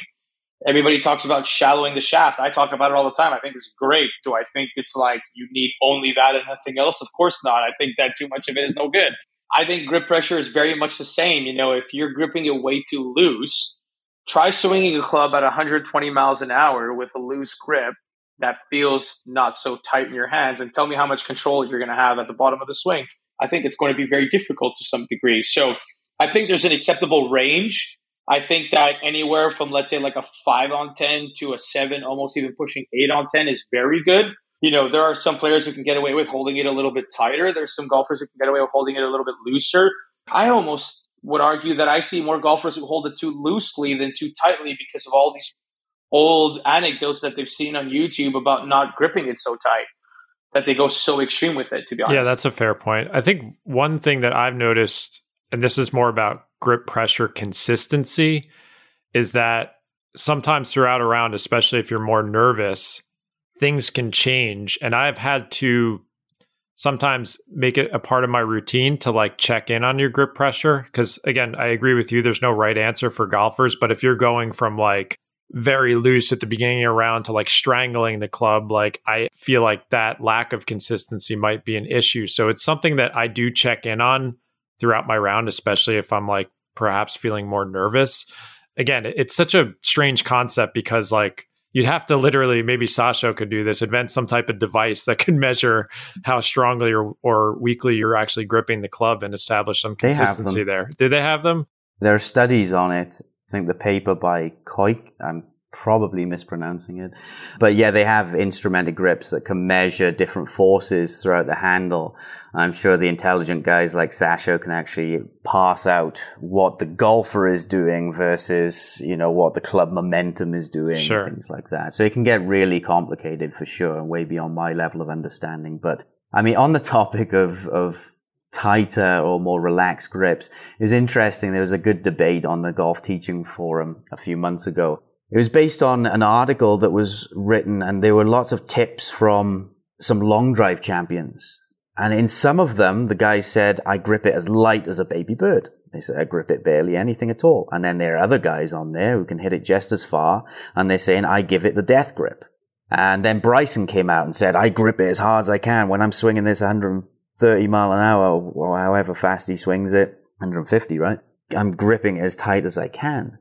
Everybody talks about shallowing the shaft. I talk about it all the time. I think it's great. Do I think it's like you need only that and nothing else? Of course not. I think that too much of it is no good. I think grip pressure is very much the same. You know, if you're gripping it way too loose, try swinging a club at 120 miles an hour with a loose grip that feels not so tight in your hands and tell me how much control you're going to have at the bottom of the swing. I think it's going to be very difficult to some degree. So I think there's an acceptable range. I think that anywhere from let's say like a five on ten to a seven, almost even pushing eight on ten is very good. You know, there are some players who can get away with holding it a little bit tighter. There's some golfers who can get away with holding it a little bit looser. I almost would argue that I see more golfers who hold it too loosely than too tightly because of all these old anecdotes that they've seen on YouTube about not gripping it so tight that they go so extreme with it, to be honest. Yeah, that's a fair point. I think one thing that I've noticed, and this is more about grip pressure consistency, is that sometimes throughout a round, especially if you're more nervous, things can change. And I've had to sometimes make it a part of my routine to like check in on your grip pressure. Cause again, I agree with you, there's no right answer for golfers. But if you're going from like very loose at the beginning of a round to like strangling the club, like I feel like that lack of consistency might be an issue. So it's something that I do check in on throughout my round, especially if I'm like perhaps feeling more nervous. Again, it's such a strange concept because like you'd have to literally maybe Sasho could do this, invent some type of device that can measure how strongly or, or weakly you're actually gripping the club and establish some consistency there. Do they have them? There are studies on it I think the paper by Koik, I'm probably mispronouncing it. But yeah, they have instrumented grips that can measure different forces throughout the handle. I'm sure the intelligent guys like Sasho can actually pass out what the golfer is doing versus, you know, what the club momentum is doing, sure. things like that. So it can get really complicated for sure, and way beyond my level of understanding. But I mean, on the topic of, of tighter or more relaxed grips. It was interesting. There was a good debate on the golf teaching forum a few months ago. It was based on an article that was written and there were lots of tips from some long drive champions. And in some of them, the guy said, I grip it as light as a baby bird. They said, I grip it barely anything at all. And then there are other guys on there who can hit it just as far. And they're saying, I give it the death grip. And then Bryson came out and said, I grip it as hard as I can when I'm swinging this 100 30 mile an hour or however fast he swings it, 150, right? I'm gripping it as tight as I can.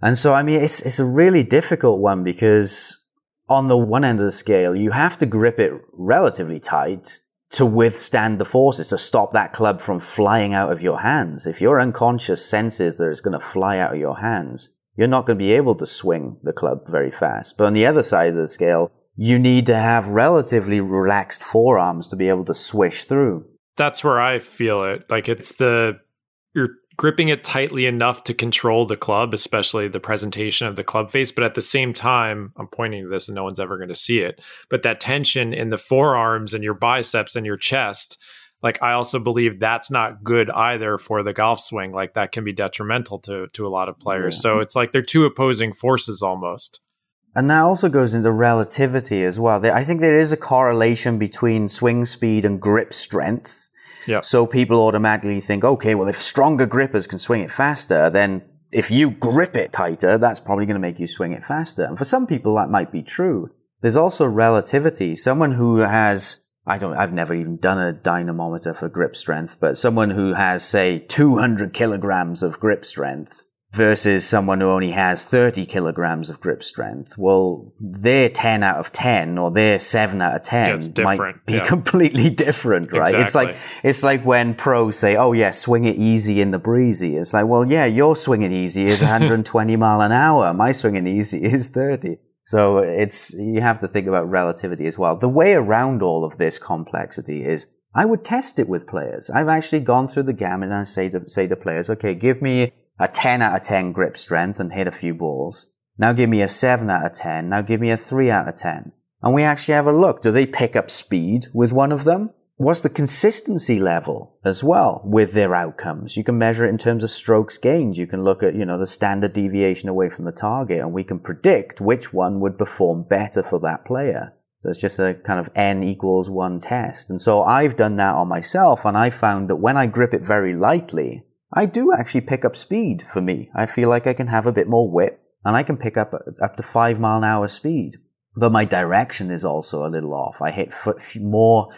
And so, I mean, it's, it's a really difficult one because on the one end of the scale, you have to grip it relatively tight to withstand the forces, to stop that club from flying out of your hands. If your unconscious senses that it's going to fly out of your hands, you're not going to be able to swing the club very fast. But on the other side of the scale, you need to have relatively relaxed forearms to be able to swish through. That's where I feel it. Like it's the you're gripping it tightly enough to control the club, especially the presentation of the club face. But at the same time, I'm pointing to this and no one's ever going to see it. But that tension in the forearms and your biceps and your chest, like I also believe that's not good either for the golf swing. Like that can be detrimental to to a lot of players. Yeah. So it's like they're two opposing forces almost. And that also goes into relativity as well. I think there is a correlation between swing speed and grip strength. Yeah. So people automatically think, okay, well, if stronger grippers can swing it faster, then if you grip it tighter, that's probably going to make you swing it faster. And for some people, that might be true. There's also relativity. Someone who has, I don't, I've never even done a dynamometer for grip strength, but someone who has, say, 200 kilograms of grip strength versus someone who only has 30 kilograms of grip strength. Well, their 10 out of 10 or their 7 out of 10 yeah, might be yeah. completely different, right? Exactly. It's like, it's like when pros say, oh yeah, swing it easy in the breezy. It's like, well, yeah, your swinging easy is 120 mile an hour. My swinging easy is 30. So it's, you have to think about relativity as well. The way around all of this complexity is I would test it with players. I've actually gone through the gamut and I say to, say to players, okay, give me a 10 out of 10 grip strength and hit a few balls. Now give me a 7 out of 10. Now give me a 3 out of 10. And we actually have a look. Do they pick up speed with one of them? What's the consistency level as well with their outcomes? You can measure it in terms of strokes gained. You can look at, you know, the standard deviation away from the target and we can predict which one would perform better for that player. So it's just a kind of n equals one test. And so I've done that on myself and I found that when I grip it very lightly, I do actually pick up speed for me. I feel like I can have a bit more whip and I can pick up uh, up to five mile an hour speed. But my direction is also a little off. I hit more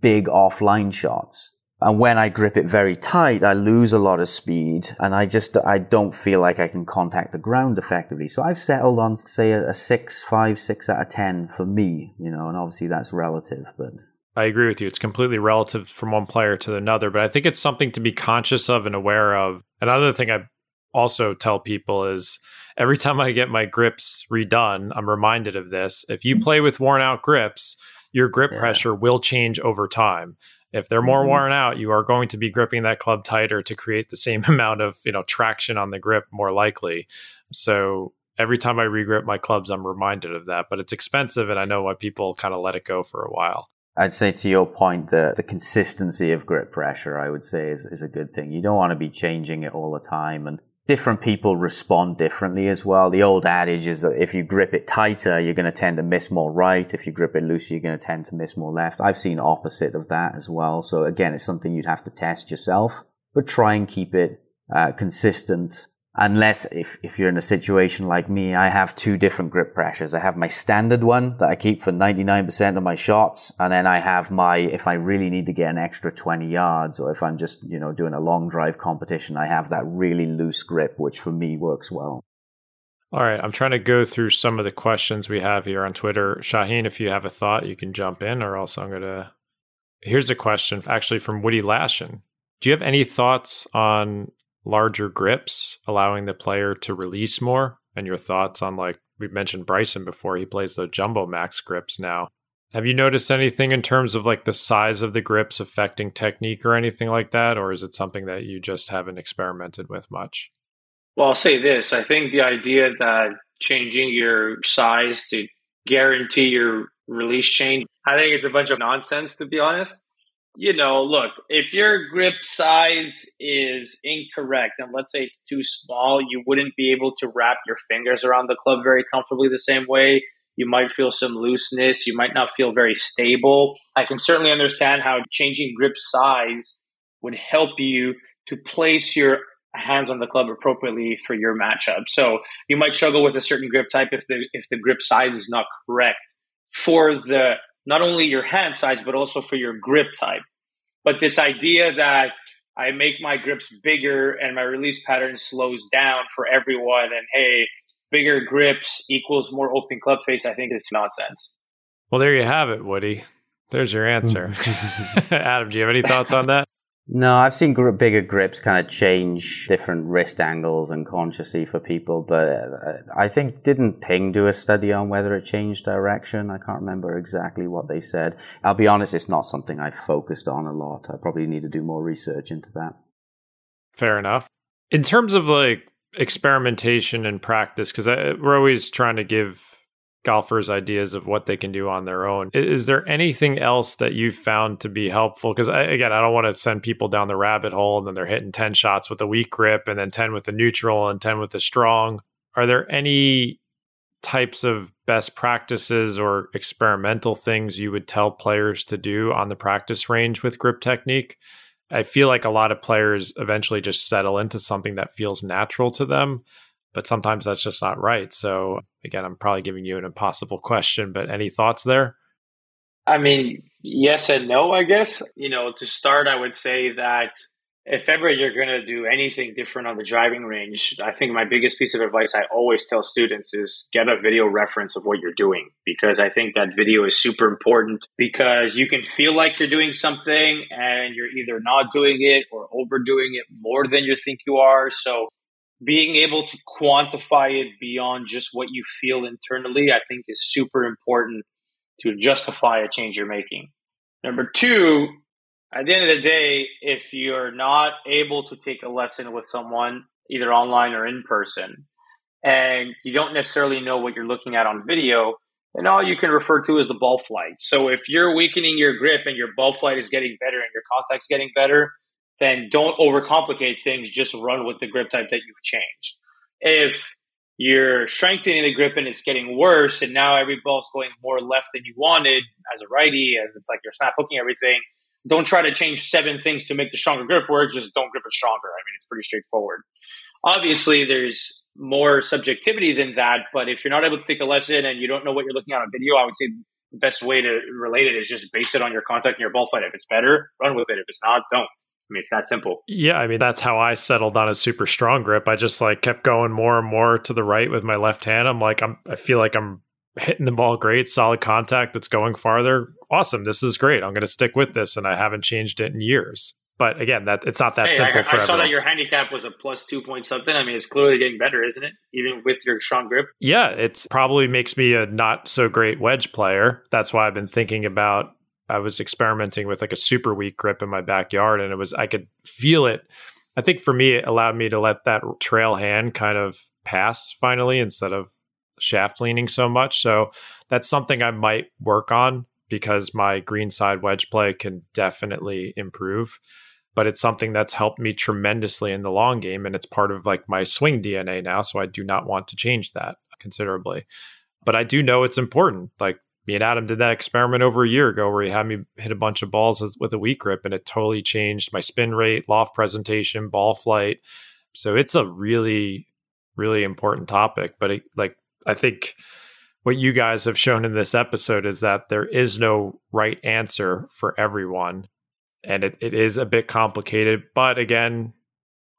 big offline shots. And when I grip it very tight, I lose a lot of speed and I just, I don't feel like I can contact the ground effectively. So I've settled on, say, a, a six, five, six out of 10 for me, you know, and obviously that's relative, but I agree with you. It's completely relative from one player to another, but I think it's something to be conscious of and aware of. Another thing I also tell people is every time I get my grips redone, I'm reminded of this. If you play with worn out grips, your grip Yeah. pressure will change over time. If they're more Mhm. worn out, you are going to be gripping that club tighter to create the same amount of, you know, traction on the grip more likely. So every time I regrip my clubs, I'm reminded of that. But it's expensive and I know why people kind of let it go for a while. I'd say to your point, that the consistency of grip pressure, I would say, is, is a good thing. You don't want to be changing it all the time. And different people respond differently as well. The old adage is that if you grip it tighter, you're going to tend to miss more right. If you grip it looser, you're going to tend to miss more left. I've seen opposite of that as well. So again, it's something you'd have to test yourself, but try and keep it uh, consistent unless if, if you're in a situation like me, I have two different grip pressures. I have my standard one that I keep for 99% of my shots. And then I have my, if I really need to get an extra 20 yards or if I'm just, you know, doing a long drive competition, I have that really loose grip, which for me works well. All right, I'm trying to go through some of the questions we have here on Twitter. Shauheen, if you have a thought, you can jump in, or else I'm going to. Here's a question actually from Woody Lashin. Do you have any thoughts on larger grips, allowing the player to release more? And your thoughts on, like, we mentioned Bryson before, he plays the Jumbo Max grips now. Have you noticed anything in terms of like the size of the grips affecting technique or anything like that? Or is it something that you just haven't experimented with much? Well, I'll say this. I think the idea that changing your size to guarantee your release change, I think it's a bunch of nonsense, to be honest. You know, look, if your grip size is incorrect, and let's say it's too small, you wouldn't be able to wrap your fingers around the club very comfortably the same way. You might feel some looseness. You might not feel very stable. I can certainly understand how changing grip size would help you to place your hands on the club appropriately for your matchup. So you might struggle with a certain grip type if the if the grip size is not correct for the not only your hand size but also for your grip type. But this idea that I make my grips bigger and my release pattern slows down for everyone and hey, bigger grips equals more open club face, I think is nonsense. Well, there you have it, Woody. There's your answer. Adam, do you have any thoughts on that? No, I've seen gr- bigger grips kind of change different wrist angles and consciously for people, but uh, I think didn't Ping do a study on whether it changed direction? I can't remember exactly what they said. I'll be honest, it's not something I've focused on a lot. I probably need to do more research into that. Fair enough. In terms of like experimentation and practice, because we're always trying to give golfers ideas of what they can do on their own. Is there anything else that you've found to be helpful? Because again, I don't want to send people down the rabbit hole and then they're hitting 10 shots with a weak grip and then 10 with a neutral and 10 with a strong. Are there any types of best practices or experimental things you would tell players to do on the practice range with grip technique? I feel like a lot of players eventually just settle into something that feels natural to them but sometimes that's just not right. So again, I'm probably giving you an impossible question, but any thoughts there? I mean, yes and no, I guess. You know, to start, I would say that if ever you're going to do anything different on the driving range, I think my biggest piece of advice I always tell students is get a video reference of what you're doing because I think that video is super important because you can feel like you're doing something and you're either not doing it or overdoing it more than you think you are. So being able to quantify it beyond just what you feel internally, I think is super important to justify a change you're making. Number two, at the end of the day, if you're not able to take a lesson with someone, either online or in person, and you don't necessarily know what you're looking at on video, then all you can refer to is the ball flight. So if you're weakening your grip and your ball flight is getting better and your contact's getting better, then don't overcomplicate things. Just run with the grip type that you've changed. If you're strengthening the grip and it's getting worse, and now every ball's going more left than you wanted as a righty, and it's like you're snap hooking everything, don't try to change seven things to make the stronger grip work. Just don't grip it stronger. I mean, it's pretty straightforward. Obviously, there's more subjectivity than that, but if you're not able to take a lesson and you don't know what you're looking at on video, I would say the best way to relate it is just base it on your contact and your ball flight. If it's better, run with it. If it's not, don't. I mean, it's that simple. Yeah, I mean that's how I settled on a super strong grip. I just like kept going more and more to the right with my left hand. I'm like I'm I feel like I'm hitting the ball great, solid contact that's going farther. Awesome. This is great. I'm going to stick with this and I haven't changed it in years. But again, that it's not that Hey, simple I, for I saw that your handicap was a plus two point something. I mean, it's clearly getting better, isn't it? Even with your strong grip. Yeah, it's probably makes me a not so great wedge player. That's why I've been thinking about I was experimenting with like a super weak grip in my backyard and it was I could feel it. I think for me it allowed me to let that trail hand kind of pass finally instead of shaft leaning so much. So that's something I might work on because my green side wedge play can definitely improve. But it's something that's helped me tremendously in the long game. And it's part of like my swing DNA now. So I do not want to change that considerably. But I do know it's important. Like me and Adam did that experiment over a year ago where he had me hit a bunch of balls with a weak grip and it totally changed my spin rate, loft presentation, ball flight. So it's a really, really important topic. But it, like, I think what you guys have shown in this episode is that there is no right answer for everyone. And it, it is a bit complicated. But again,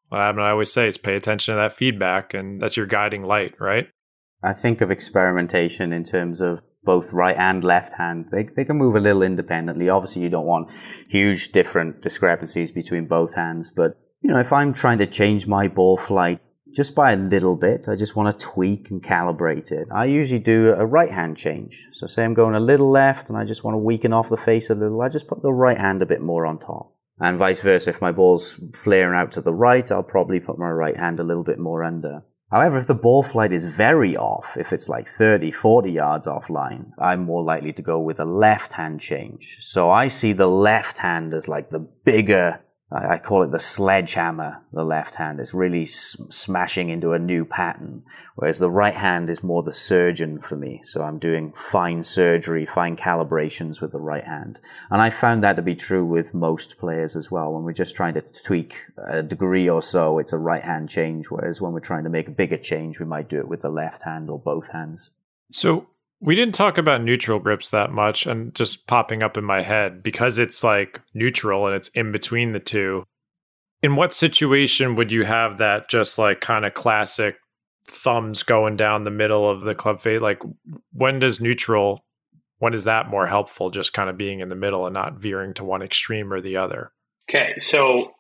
what I always say is pay attention to that feedback, and that's your guiding light, right? I think of experimentation in terms of both right and left hand. They, they can move a little independently. Obviously, you don't want huge different discrepancies between both hands. But, you know, if I'm trying to change my ball flight just by a little bit, I just want to tweak and calibrate it. I usually do a right hand change. So say I'm going a little left and I just want to weaken off the face a little. I just put the right hand a bit more on top. And vice versa. If my ball's flaring out to the right, I'll probably put my right hand a little bit more under. However, if the ball flight is very off, if it's like 30, 40 yards offline, I'm more likely to go with a left hand change. So I see the left hand as like the bigger, I call it the sledgehammer, the left hand. It's really smashing into a new pattern. Whereas the right hand is more the surgeon for me. So I'm doing fine surgery, fine calibrations with the right hand. And I found that to be true with most players as well. When we're just trying to tweak a degree or so, it's a right hand change. Whereas when we're trying to make a bigger change, we might do it with the left hand or both hands. So we didn't talk about neutral grips that much and just popping up in my head because it's like neutral and it's in between the two. In what situation would you have that just like kind of classic thumbs going down the middle of the club face? Like when does neutral, when is that more helpful? Just kind of being in the middle and not veering to one extreme or the other. Okay. So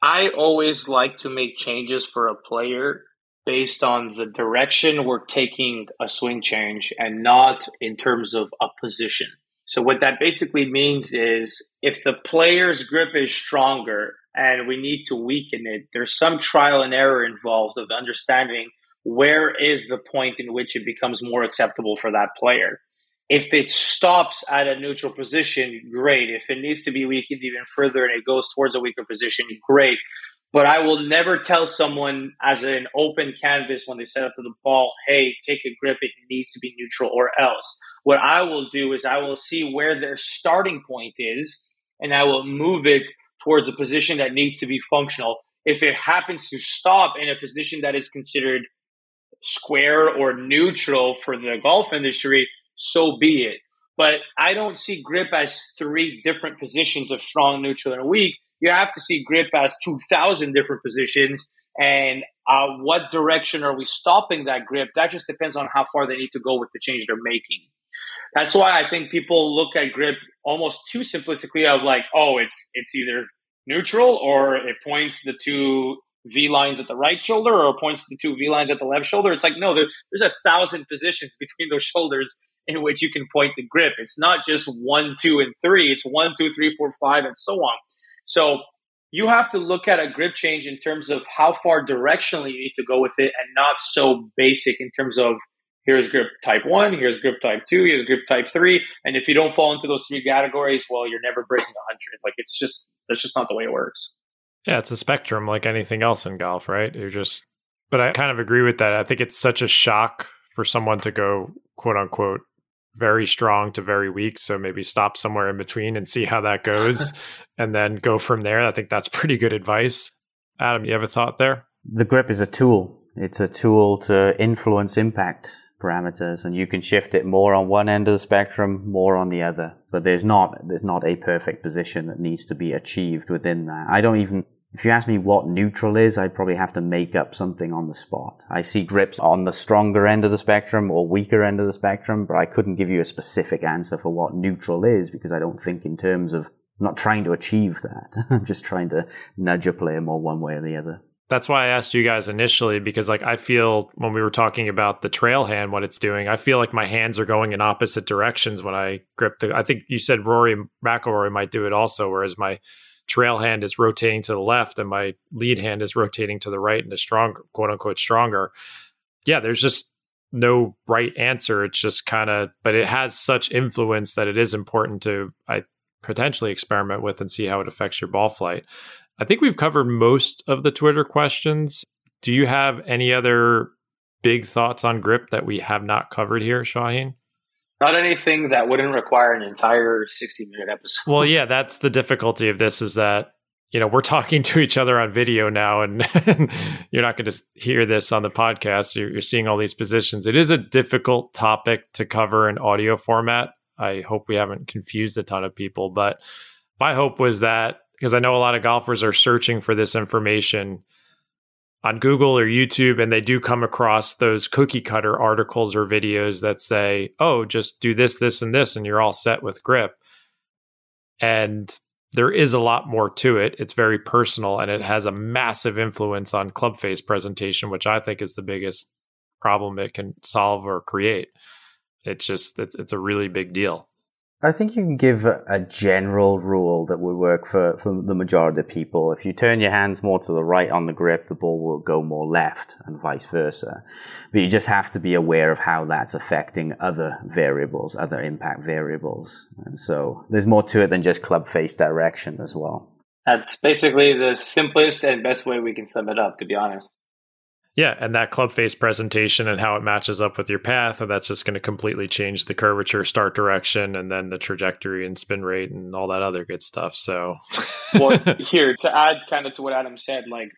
I always like to make changes for a player based on the direction we're taking a swing change and not in terms of a position. So what that basically means is if the player's grip is stronger and we need to weaken it, there's some trial and error involved of understanding where is the point in which it becomes more acceptable for that player. If it stops at a neutral position, great. If it needs to be weakened even further and it goes towards a weaker position, great. But I will never tell someone as an open canvas when they set up to the ball, hey, take a grip, it needs to be neutral or else. What I will do is I will see where their starting point is and I will move it towards a position that needs to be functional. If it happens to stop in a position that is considered square or neutral for the golf industry, so be it. But I don't see grip as three different positions of strong, neutral, and weak you have to see grip as 2,000 different positions. And uh, what direction are we stopping that grip? That just depends on how far they need to go with the change they're making. That's why I think people look at grip almost too simplistically of like, oh, it's it's either neutral or it points the two V lines at the right shoulder or points the two V lines at the left shoulder. It's like, no, there, there's a thousand positions between those shoulders in which you can point the grip. It's not just one, two, and three. It's one, two, three, four, five, and so on. So you have to look at a grip change in terms of how far directionally you need to go with it and not so basic in terms of here's grip type one, here's grip type two, here's grip type three. And if you don't fall into those three categories, well, you're never breaking 100. Like it's just, that's just not the way it works. Yeah, it's a spectrum like anything else in golf, right? You're just, but I kind of agree with that. I think it's such a shock for someone to go, quote unquote, very strong to very weak. So maybe stop somewhere in between and see how that goes and then go from there. I think that's pretty good advice. Adam, you have a thought there? The grip is a tool. It's a tool to influence impact parameters and you can shift it more on one end of the spectrum, more on the other. But there's not, there's not a perfect position that needs to be achieved within that. I don't even, if you ask me what neutral is, I'd probably have to make up something on the spot. I see grips on the stronger end of the spectrum or weaker end of the spectrum, but I couldn't give you a specific answer for what neutral is because I don't think in terms of I'm not trying to achieve that. I'm just trying to nudge a player more one way or the other. That's why I asked you guys initially because like I feel when we were talking about the trail hand what it's doing, I feel like my hands are going in opposite directions when I grip the I think you said Rory McIlroy might do it also, whereas my trail hand is rotating to the left and my lead hand is rotating to the right and is stronger, quote unquote stronger. Yeah, there's just no right answer. It's just kind of, but it has such influence that it is important to I potentially experiment with and see how it affects your ball flight. I think we've covered most of the Twitter questions. Do you have any other big thoughts on grip that we have not covered here, Shauheen? Not anything that wouldn't require an entire 60 minute episode. Well, yeah, that's the difficulty of this is that, you know, we're talking to each other on video now and, you're not going to hear this on the podcast. You're, you're seeing all these positions. It is a difficult topic to cover in audio format. I hope we haven't confused a ton of people, but my hope was that because I know a lot of golfers are searching for this information on Google or YouTube, and they do come across those cookie cutter articles or videos that say, oh, just do this, this, and this, and you're all set with grip. And there is a lot more to it. It's very personal and it has a massive influence on club face presentation, which I think is the biggest problem it can solve or create. It's just, it's, it's a really big deal. I think you can give a, general rule that would work for, for the majority of people. If you turn your hands more to the right on the grip, the ball will go more left and vice versa. But you just have to be aware of how that's affecting other variables, other impact variables. And so there's more to it than just club face direction as well. That's basically the simplest and best way we can sum it up, to be honest. Yeah, and that club face presentation and how it matches up with your path, and that's just going to completely change the curvature, start direction, and then the trajectory and spin rate and all that other good stuff. So, well, here to add kind of to what Adam said, like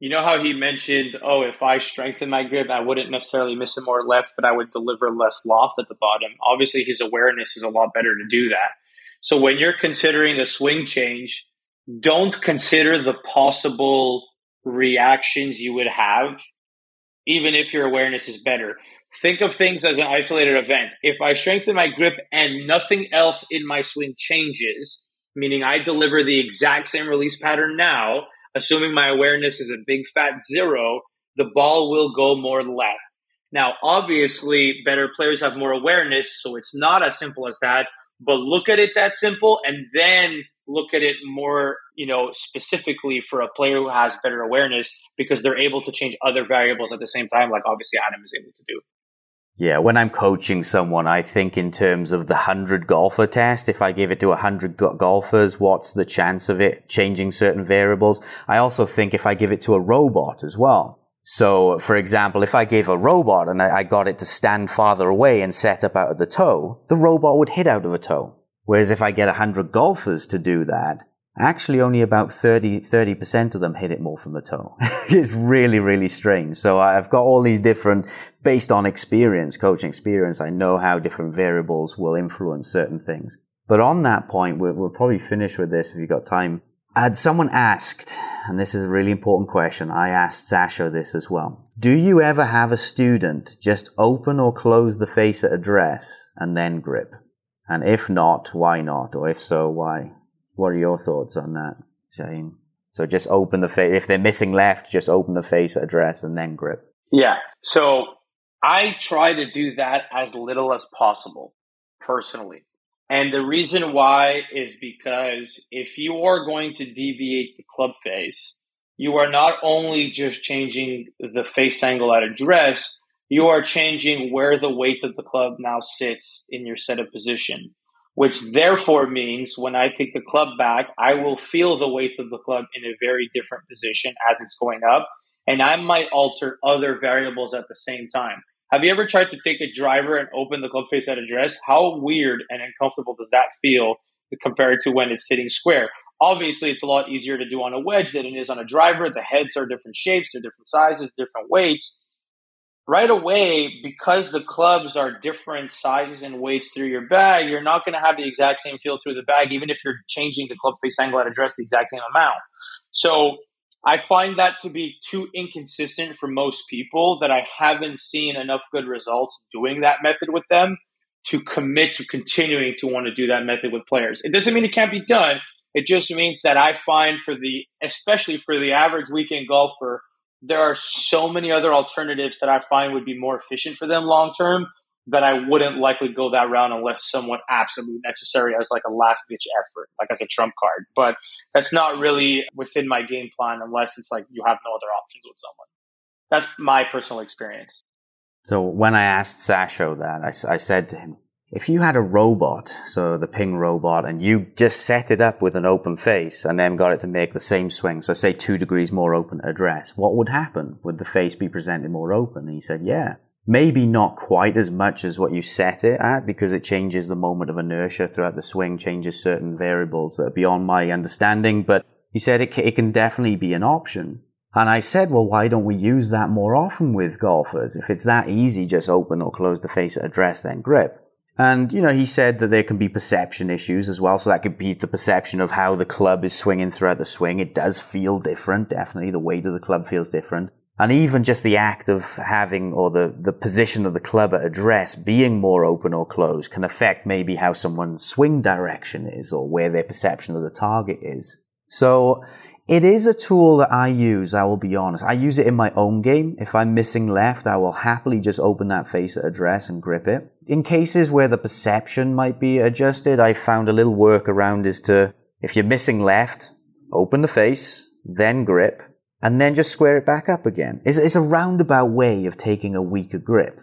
you know how he mentioned, oh, if I strengthen my grip, I wouldn't necessarily miss it more left, but I would deliver less loft at the bottom. Obviously, his awareness is a lot better to do that. So when you're considering a swing change, don't consider the possible reactions you would have, even if your awareness is better. Think of things as an isolated event. If I strengthen my grip and nothing else in my swing changes, meaning I deliver the exact same release pattern now, assuming my awareness is a big fat zero, the ball will go more left. Now, obviously, better players have more awareness, so it's not as simple as that. But look at it that simple and then look at it more, you know, specifically for a player who has better awareness because they're able to change other variables at the same time, like obviously Adam is able to do. Yeah, when I'm coaching someone, I think in terms of the 100 golfer test. If I give it to 100 go- golfers, what's the chance of it changing certain variables? I also think if I give it to a robot as well. So, for example, if I gave a robot and I, I got it to stand farther away and set up out of the toe, the robot would hit out of a toe. Whereas if I get 100 golfers to do that, actually only about 30, 30% of them hit it more from the toe. it's really, really strange. So I've got all these different, based on experience, coaching experience, I know how different variables will influence certain things. But on that point, we'll, we'll probably finish with this if you've got time. Had someone asked, and this is a really important question. I asked Sasho this as well. Do you ever have a student just open or close the face at address and then grip? And if not, why not? Or if so, why? What are your thoughts on that, Shane? So just open the face. If they're missing left, just open the face address and then grip. Yeah. So I try to do that as little as possible personally. And the reason why is because if you are going to deviate the club face, you are not only just changing the face angle at address, you are changing where the weight of the club now sits in your setup position, which therefore means when I take the club back, I will feel the weight of the club in a very different position as it's going up. And I might alter other variables at the same time. Have you ever tried to take a driver and open the club face at address? How weird and uncomfortable does that feel compared to when it's sitting square? Obviously, it's a lot easier to do on a wedge than it is on a driver. The heads are different shapes, they're different sizes, different weights right away, because the clubs are different sizes and weights through your bag, you're not going to have the exact same feel through the bag, even if you're changing the club face angle at address the exact same amount. So I find that to be too inconsistent for most people that I haven't seen enough good results doing that method with them to commit to continuing to want to do that method with players. It doesn't mean it can't be done. It just means that I find for the, especially for the average weekend golfer, there are so many other alternatives that I find would be more efficient for them long term that I wouldn't likely go that route unless somewhat absolutely necessary as like a last ditch effort, like as a trump card. But that's not really within my game plan unless it's like you have no other options with someone. That's my personal experience. So when I asked Sasho that, I, I said to him, if you had a robot, so the ping robot, and you just set it up with an open face and then got it to make the same swing, so say two degrees more open address, what would happen? Would the face be presented more open? And he said, yeah. Maybe not quite as much as what you set it at because it changes the moment of inertia throughout the swing, changes certain variables that are beyond my understanding, but he said it, it can definitely be an option. And I said, well, why don't we use that more often with golfers? If it's that easy, just open or close the face at address, then grip. And, you know, he said that there can be perception issues as well. So that could be the perception of how the club is swinging throughout the swing. It does feel different. Definitely the weight of the club feels different. And even just the act of having or the, the position of the club at address being more open or closed can affect maybe how someone's swing direction is or where their perception of the target is. So it is a tool that I use, I will be honest. I use it in my own game. If I'm missing left, I will happily just open that face at address and grip it. In cases where the perception might be adjusted, I found a little workaround is to, if you're missing left, open the face, then grip, and then just square it back up again. It's, it's a roundabout way of taking a weaker grip.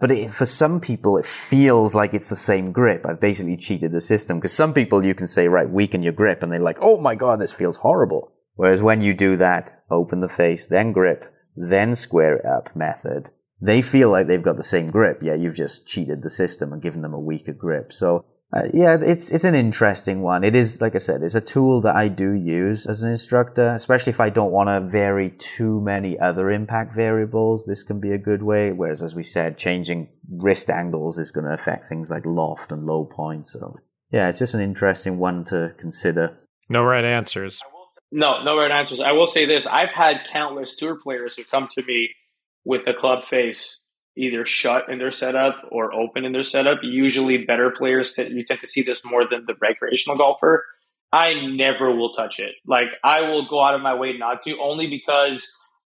But it, for some people, it feels like it's the same grip. I've basically cheated the system because some people you can say, right, weaken your grip and they're like, oh my God, this feels horrible. Whereas when you do that, open the face, then grip, then square it up method, they feel like they've got the same grip. Yeah, you've just cheated the system and given them a weaker grip. So uh, yeah, it's it's an interesting one. It is like I said, it's a tool that I do use as an instructor, especially if I don't want to vary too many other impact variables. This can be a good way. Whereas, as we said, changing wrist angles is going to affect things like loft and low point. So yeah, it's just an interesting one to consider. No right answers. No, no right answers. I will say this: I've had countless tour players who come to me with a club face either shut in their setup or open in their setup. Usually, better players t- you tend to see this more than the recreational golfer. I never will touch it. Like I will go out of my way not to, only because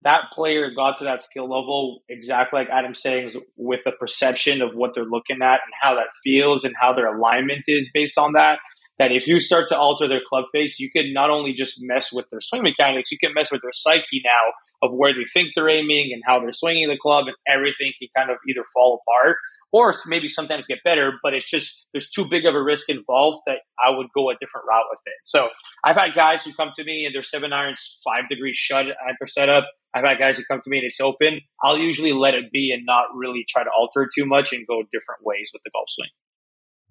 that player got to that skill level exactly like Adam's saying, with the perception of what they're looking at and how that feels and how their alignment is based on that. That if you start to alter their club face, you can not only just mess with their swing mechanics, you can mess with their psyche now of where they think they're aiming and how they're swinging the club, and everything can kind of either fall apart or maybe sometimes get better. But it's just there's too big of a risk involved that I would go a different route with it. So I've had guys who come to me and their seven irons five degrees shut at their setup. I've had guys who come to me and it's open. I'll usually let it be and not really try to alter it too much and go different ways with the golf swing.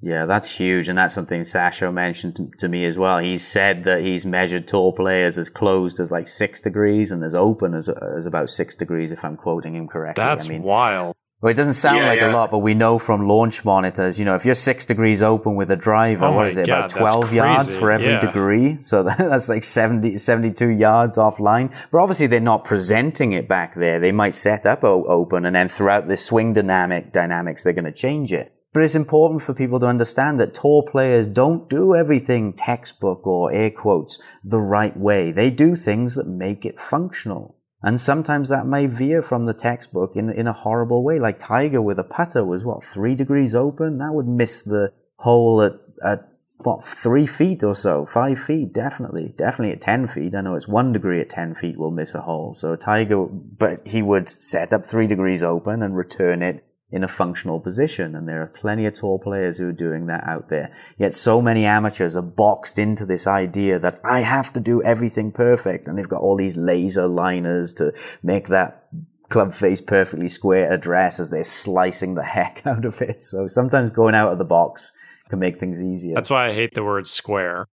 Yeah, that's huge. And that's something Sasho mentioned to, to, me as well. He said that he's measured tour players as closed as like six degrees and as open as, as about six degrees, if I'm quoting him correctly. That's I mean, wild. Well, it doesn't sound yeah, like yeah. a lot, but we know from launch monitors, you know, if you're six degrees open with a driver, oh what is it, God, about 12 yards for every yeah. degree? So that's like 70, 72 yards offline. But obviously they're not presenting it back there. They might set up open and then throughout the swing dynamic dynamics, they're going to change it. But it's important for people to understand that tour players don't do everything textbook or air quotes the right way. They do things that make it functional. And sometimes that may veer from the textbook in, in a horrible way. Like Tiger with a putter was what, three degrees open? That would miss the hole at, at what, three feet or so, five feet, definitely, definitely at 10 feet. I know it's one degree at 10 feet will miss a hole. So Tiger, but he would set up three degrees open and return it in a functional position. And there are plenty of tour players who are doing that out there. Yet so many amateurs are boxed into this idea that I have to do everything perfect. And they've got all these laser liners to make that club face perfectly square address as they're slicing the heck out of it. So sometimes going out of the box can make things easier. That's why I hate the word square.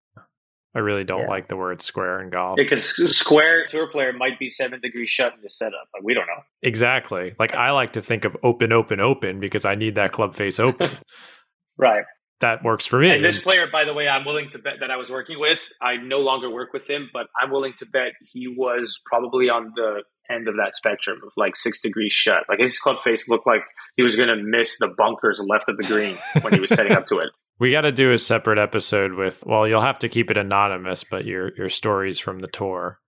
I really don't yeah. like the word square in golf. Because square tour player might be seven degrees shut in the setup. Like we don't know. Exactly. Like I like to think of open, open, open because I need that club face open. right. That works for me. And this player, by the way, I'm willing to bet that I was working with. I no longer work with him, but I'm willing to bet he was probably on the end of that spectrum of like six degrees shut. Like his club face looked like he was going to miss the bunkers left of the green when he was setting up to it. We got to do a separate episode with. Well, you'll have to keep it anonymous, but your your stories from the tour.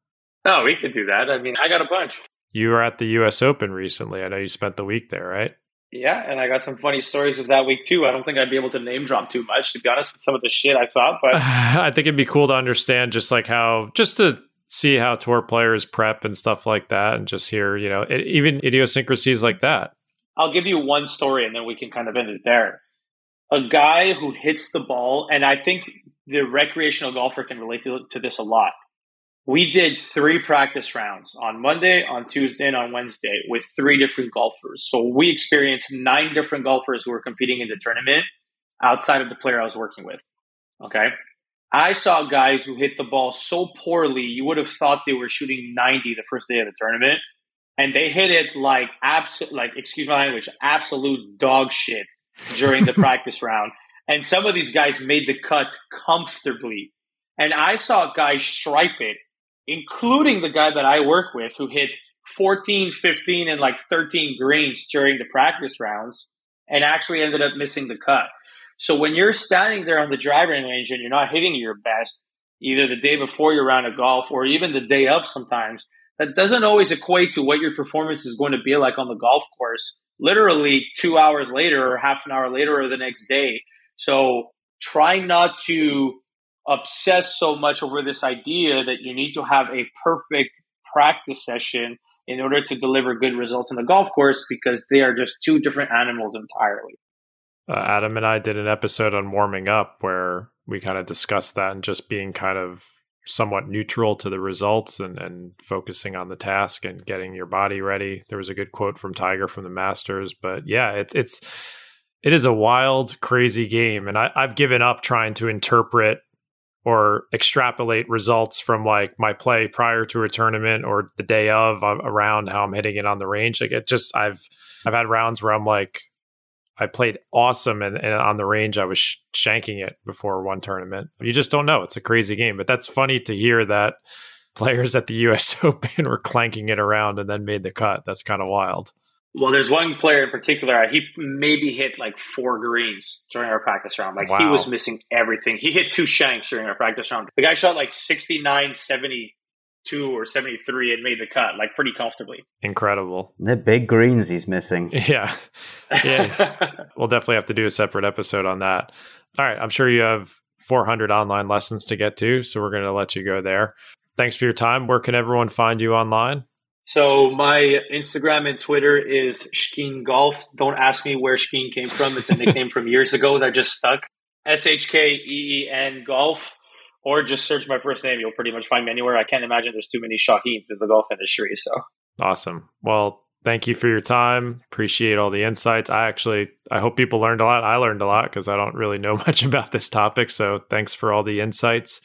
Oh, we could do that. I mean, I got a bunch. You were at the U.S. Open recently. I know you spent the week there, right? Yeah, and I got some funny stories of that week too. I don't think I'd be able to name drop too much, to be honest, with some of the shit I saw. But I think it'd be cool to understand just like how, just to see how tour players prep and stuff like that, and just hear, you know, it, even idiosyncrasies like that. I'll give you one story, and then we can kind of end it there a guy who hits the ball, and I think the recreational golfer can relate to, this a lot. We did three practice rounds on Monday, on Tuesday, and on Wednesday with three different golfers. So we experienced nine different golfers who were competing in the tournament outside of the player I was working with. Okay. I saw guys who hit the ball so poorly, you would have thought they were shooting 90 the first day of the tournament. And they hit it like absolute, like, excuse my language, absolute dog shit during the practice round. And some of these guys made the cut comfortably. And I saw guys stripe it, including the guy that I work with who hit 14, 15, and like 13 greens during the practice rounds and actually ended up missing the cut. So when you're standing there on the driving range and you're not hitting your best, either the day before your round of golf or even the day up sometimes, that doesn't always equate to what your performance is going to be like on the golf course literally two hours later or half an hour later or the next day. So try not to obsess so much over this idea that you need to have a perfect practice session in order to deliver good results in the golf course because they are just two different animals entirely. Uh, Adam and I did an episode on warming up where we kind of discussed that and just being kind of somewhat neutral to the results and, and focusing on the task and getting your body ready. There was a good quote from Tiger from the Masters, but yeah, it's it's it is a wild, crazy game, and I, I've given up trying to interpret or extrapolate results from like my play prior to a tournament or the day of uh, around how I'm hitting it on the range. Like it just I've I've had rounds where I'm like I played awesome, and, and on the range, I was sh- shanking it before one tournament. You just don't know. It's a crazy game, but that's funny to hear that players at the U.S. Open were clanking it around and then made the cut. That's kind of wild. Well, there's one player in particular. Uh, he maybe hit like four greens during our practice round. Like wow. he was missing everything. He hit two shanks during our practice round. The guy shot like 69, 70 two or 73 and made the cut like pretty comfortably. Incredible. The big greens he's missing. Yeah. Yeah. we'll definitely have to do a separate episode on that. All right. I'm sure you have 400 online lessons to get to. So we're going to let you go there. Thanks for your time. Where can everyone find you online? So my Instagram and Twitter is Shkeen Golf. Don't ask me where Shkeen came from. It's a nickname from years ago that just stuck. S H K E E N Golf or just search my first name. You'll pretty much find me anywhere. I can't imagine there's too many Shauheens in the golf industry. So awesome. Well, thank you for your time. Appreciate all the insights. I actually, I hope people learned a lot. I learned a lot because I don't really know much about this topic. So thanks for all the insights.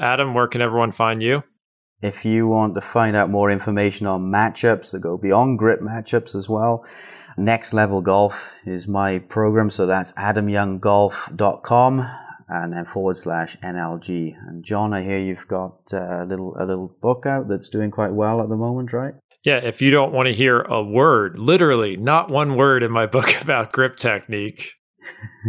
Adam, where can everyone find you? If you want to find out more information on matchups that go beyond grip matchups as well, Next Level Golf is my program. So that's adamyounggolf.com and then forward slash NLG. And John, I hear you've got uh, a little a little book out that's doing quite well at the moment, right? Yeah, if you don't want to hear a word, literally not one word in my book about grip technique,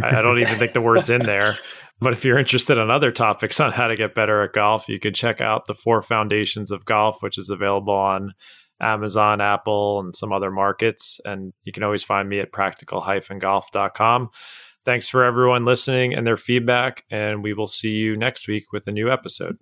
I don't even think the word's in there. But if you're interested in other topics on how to get better at golf, you can check out the Four Foundations of Golf, which is available on Amazon, Apple, and some other markets. And you can always find me at practical-golf.com. Thanks for everyone listening and their feedback. And we will see you next week with a new episode.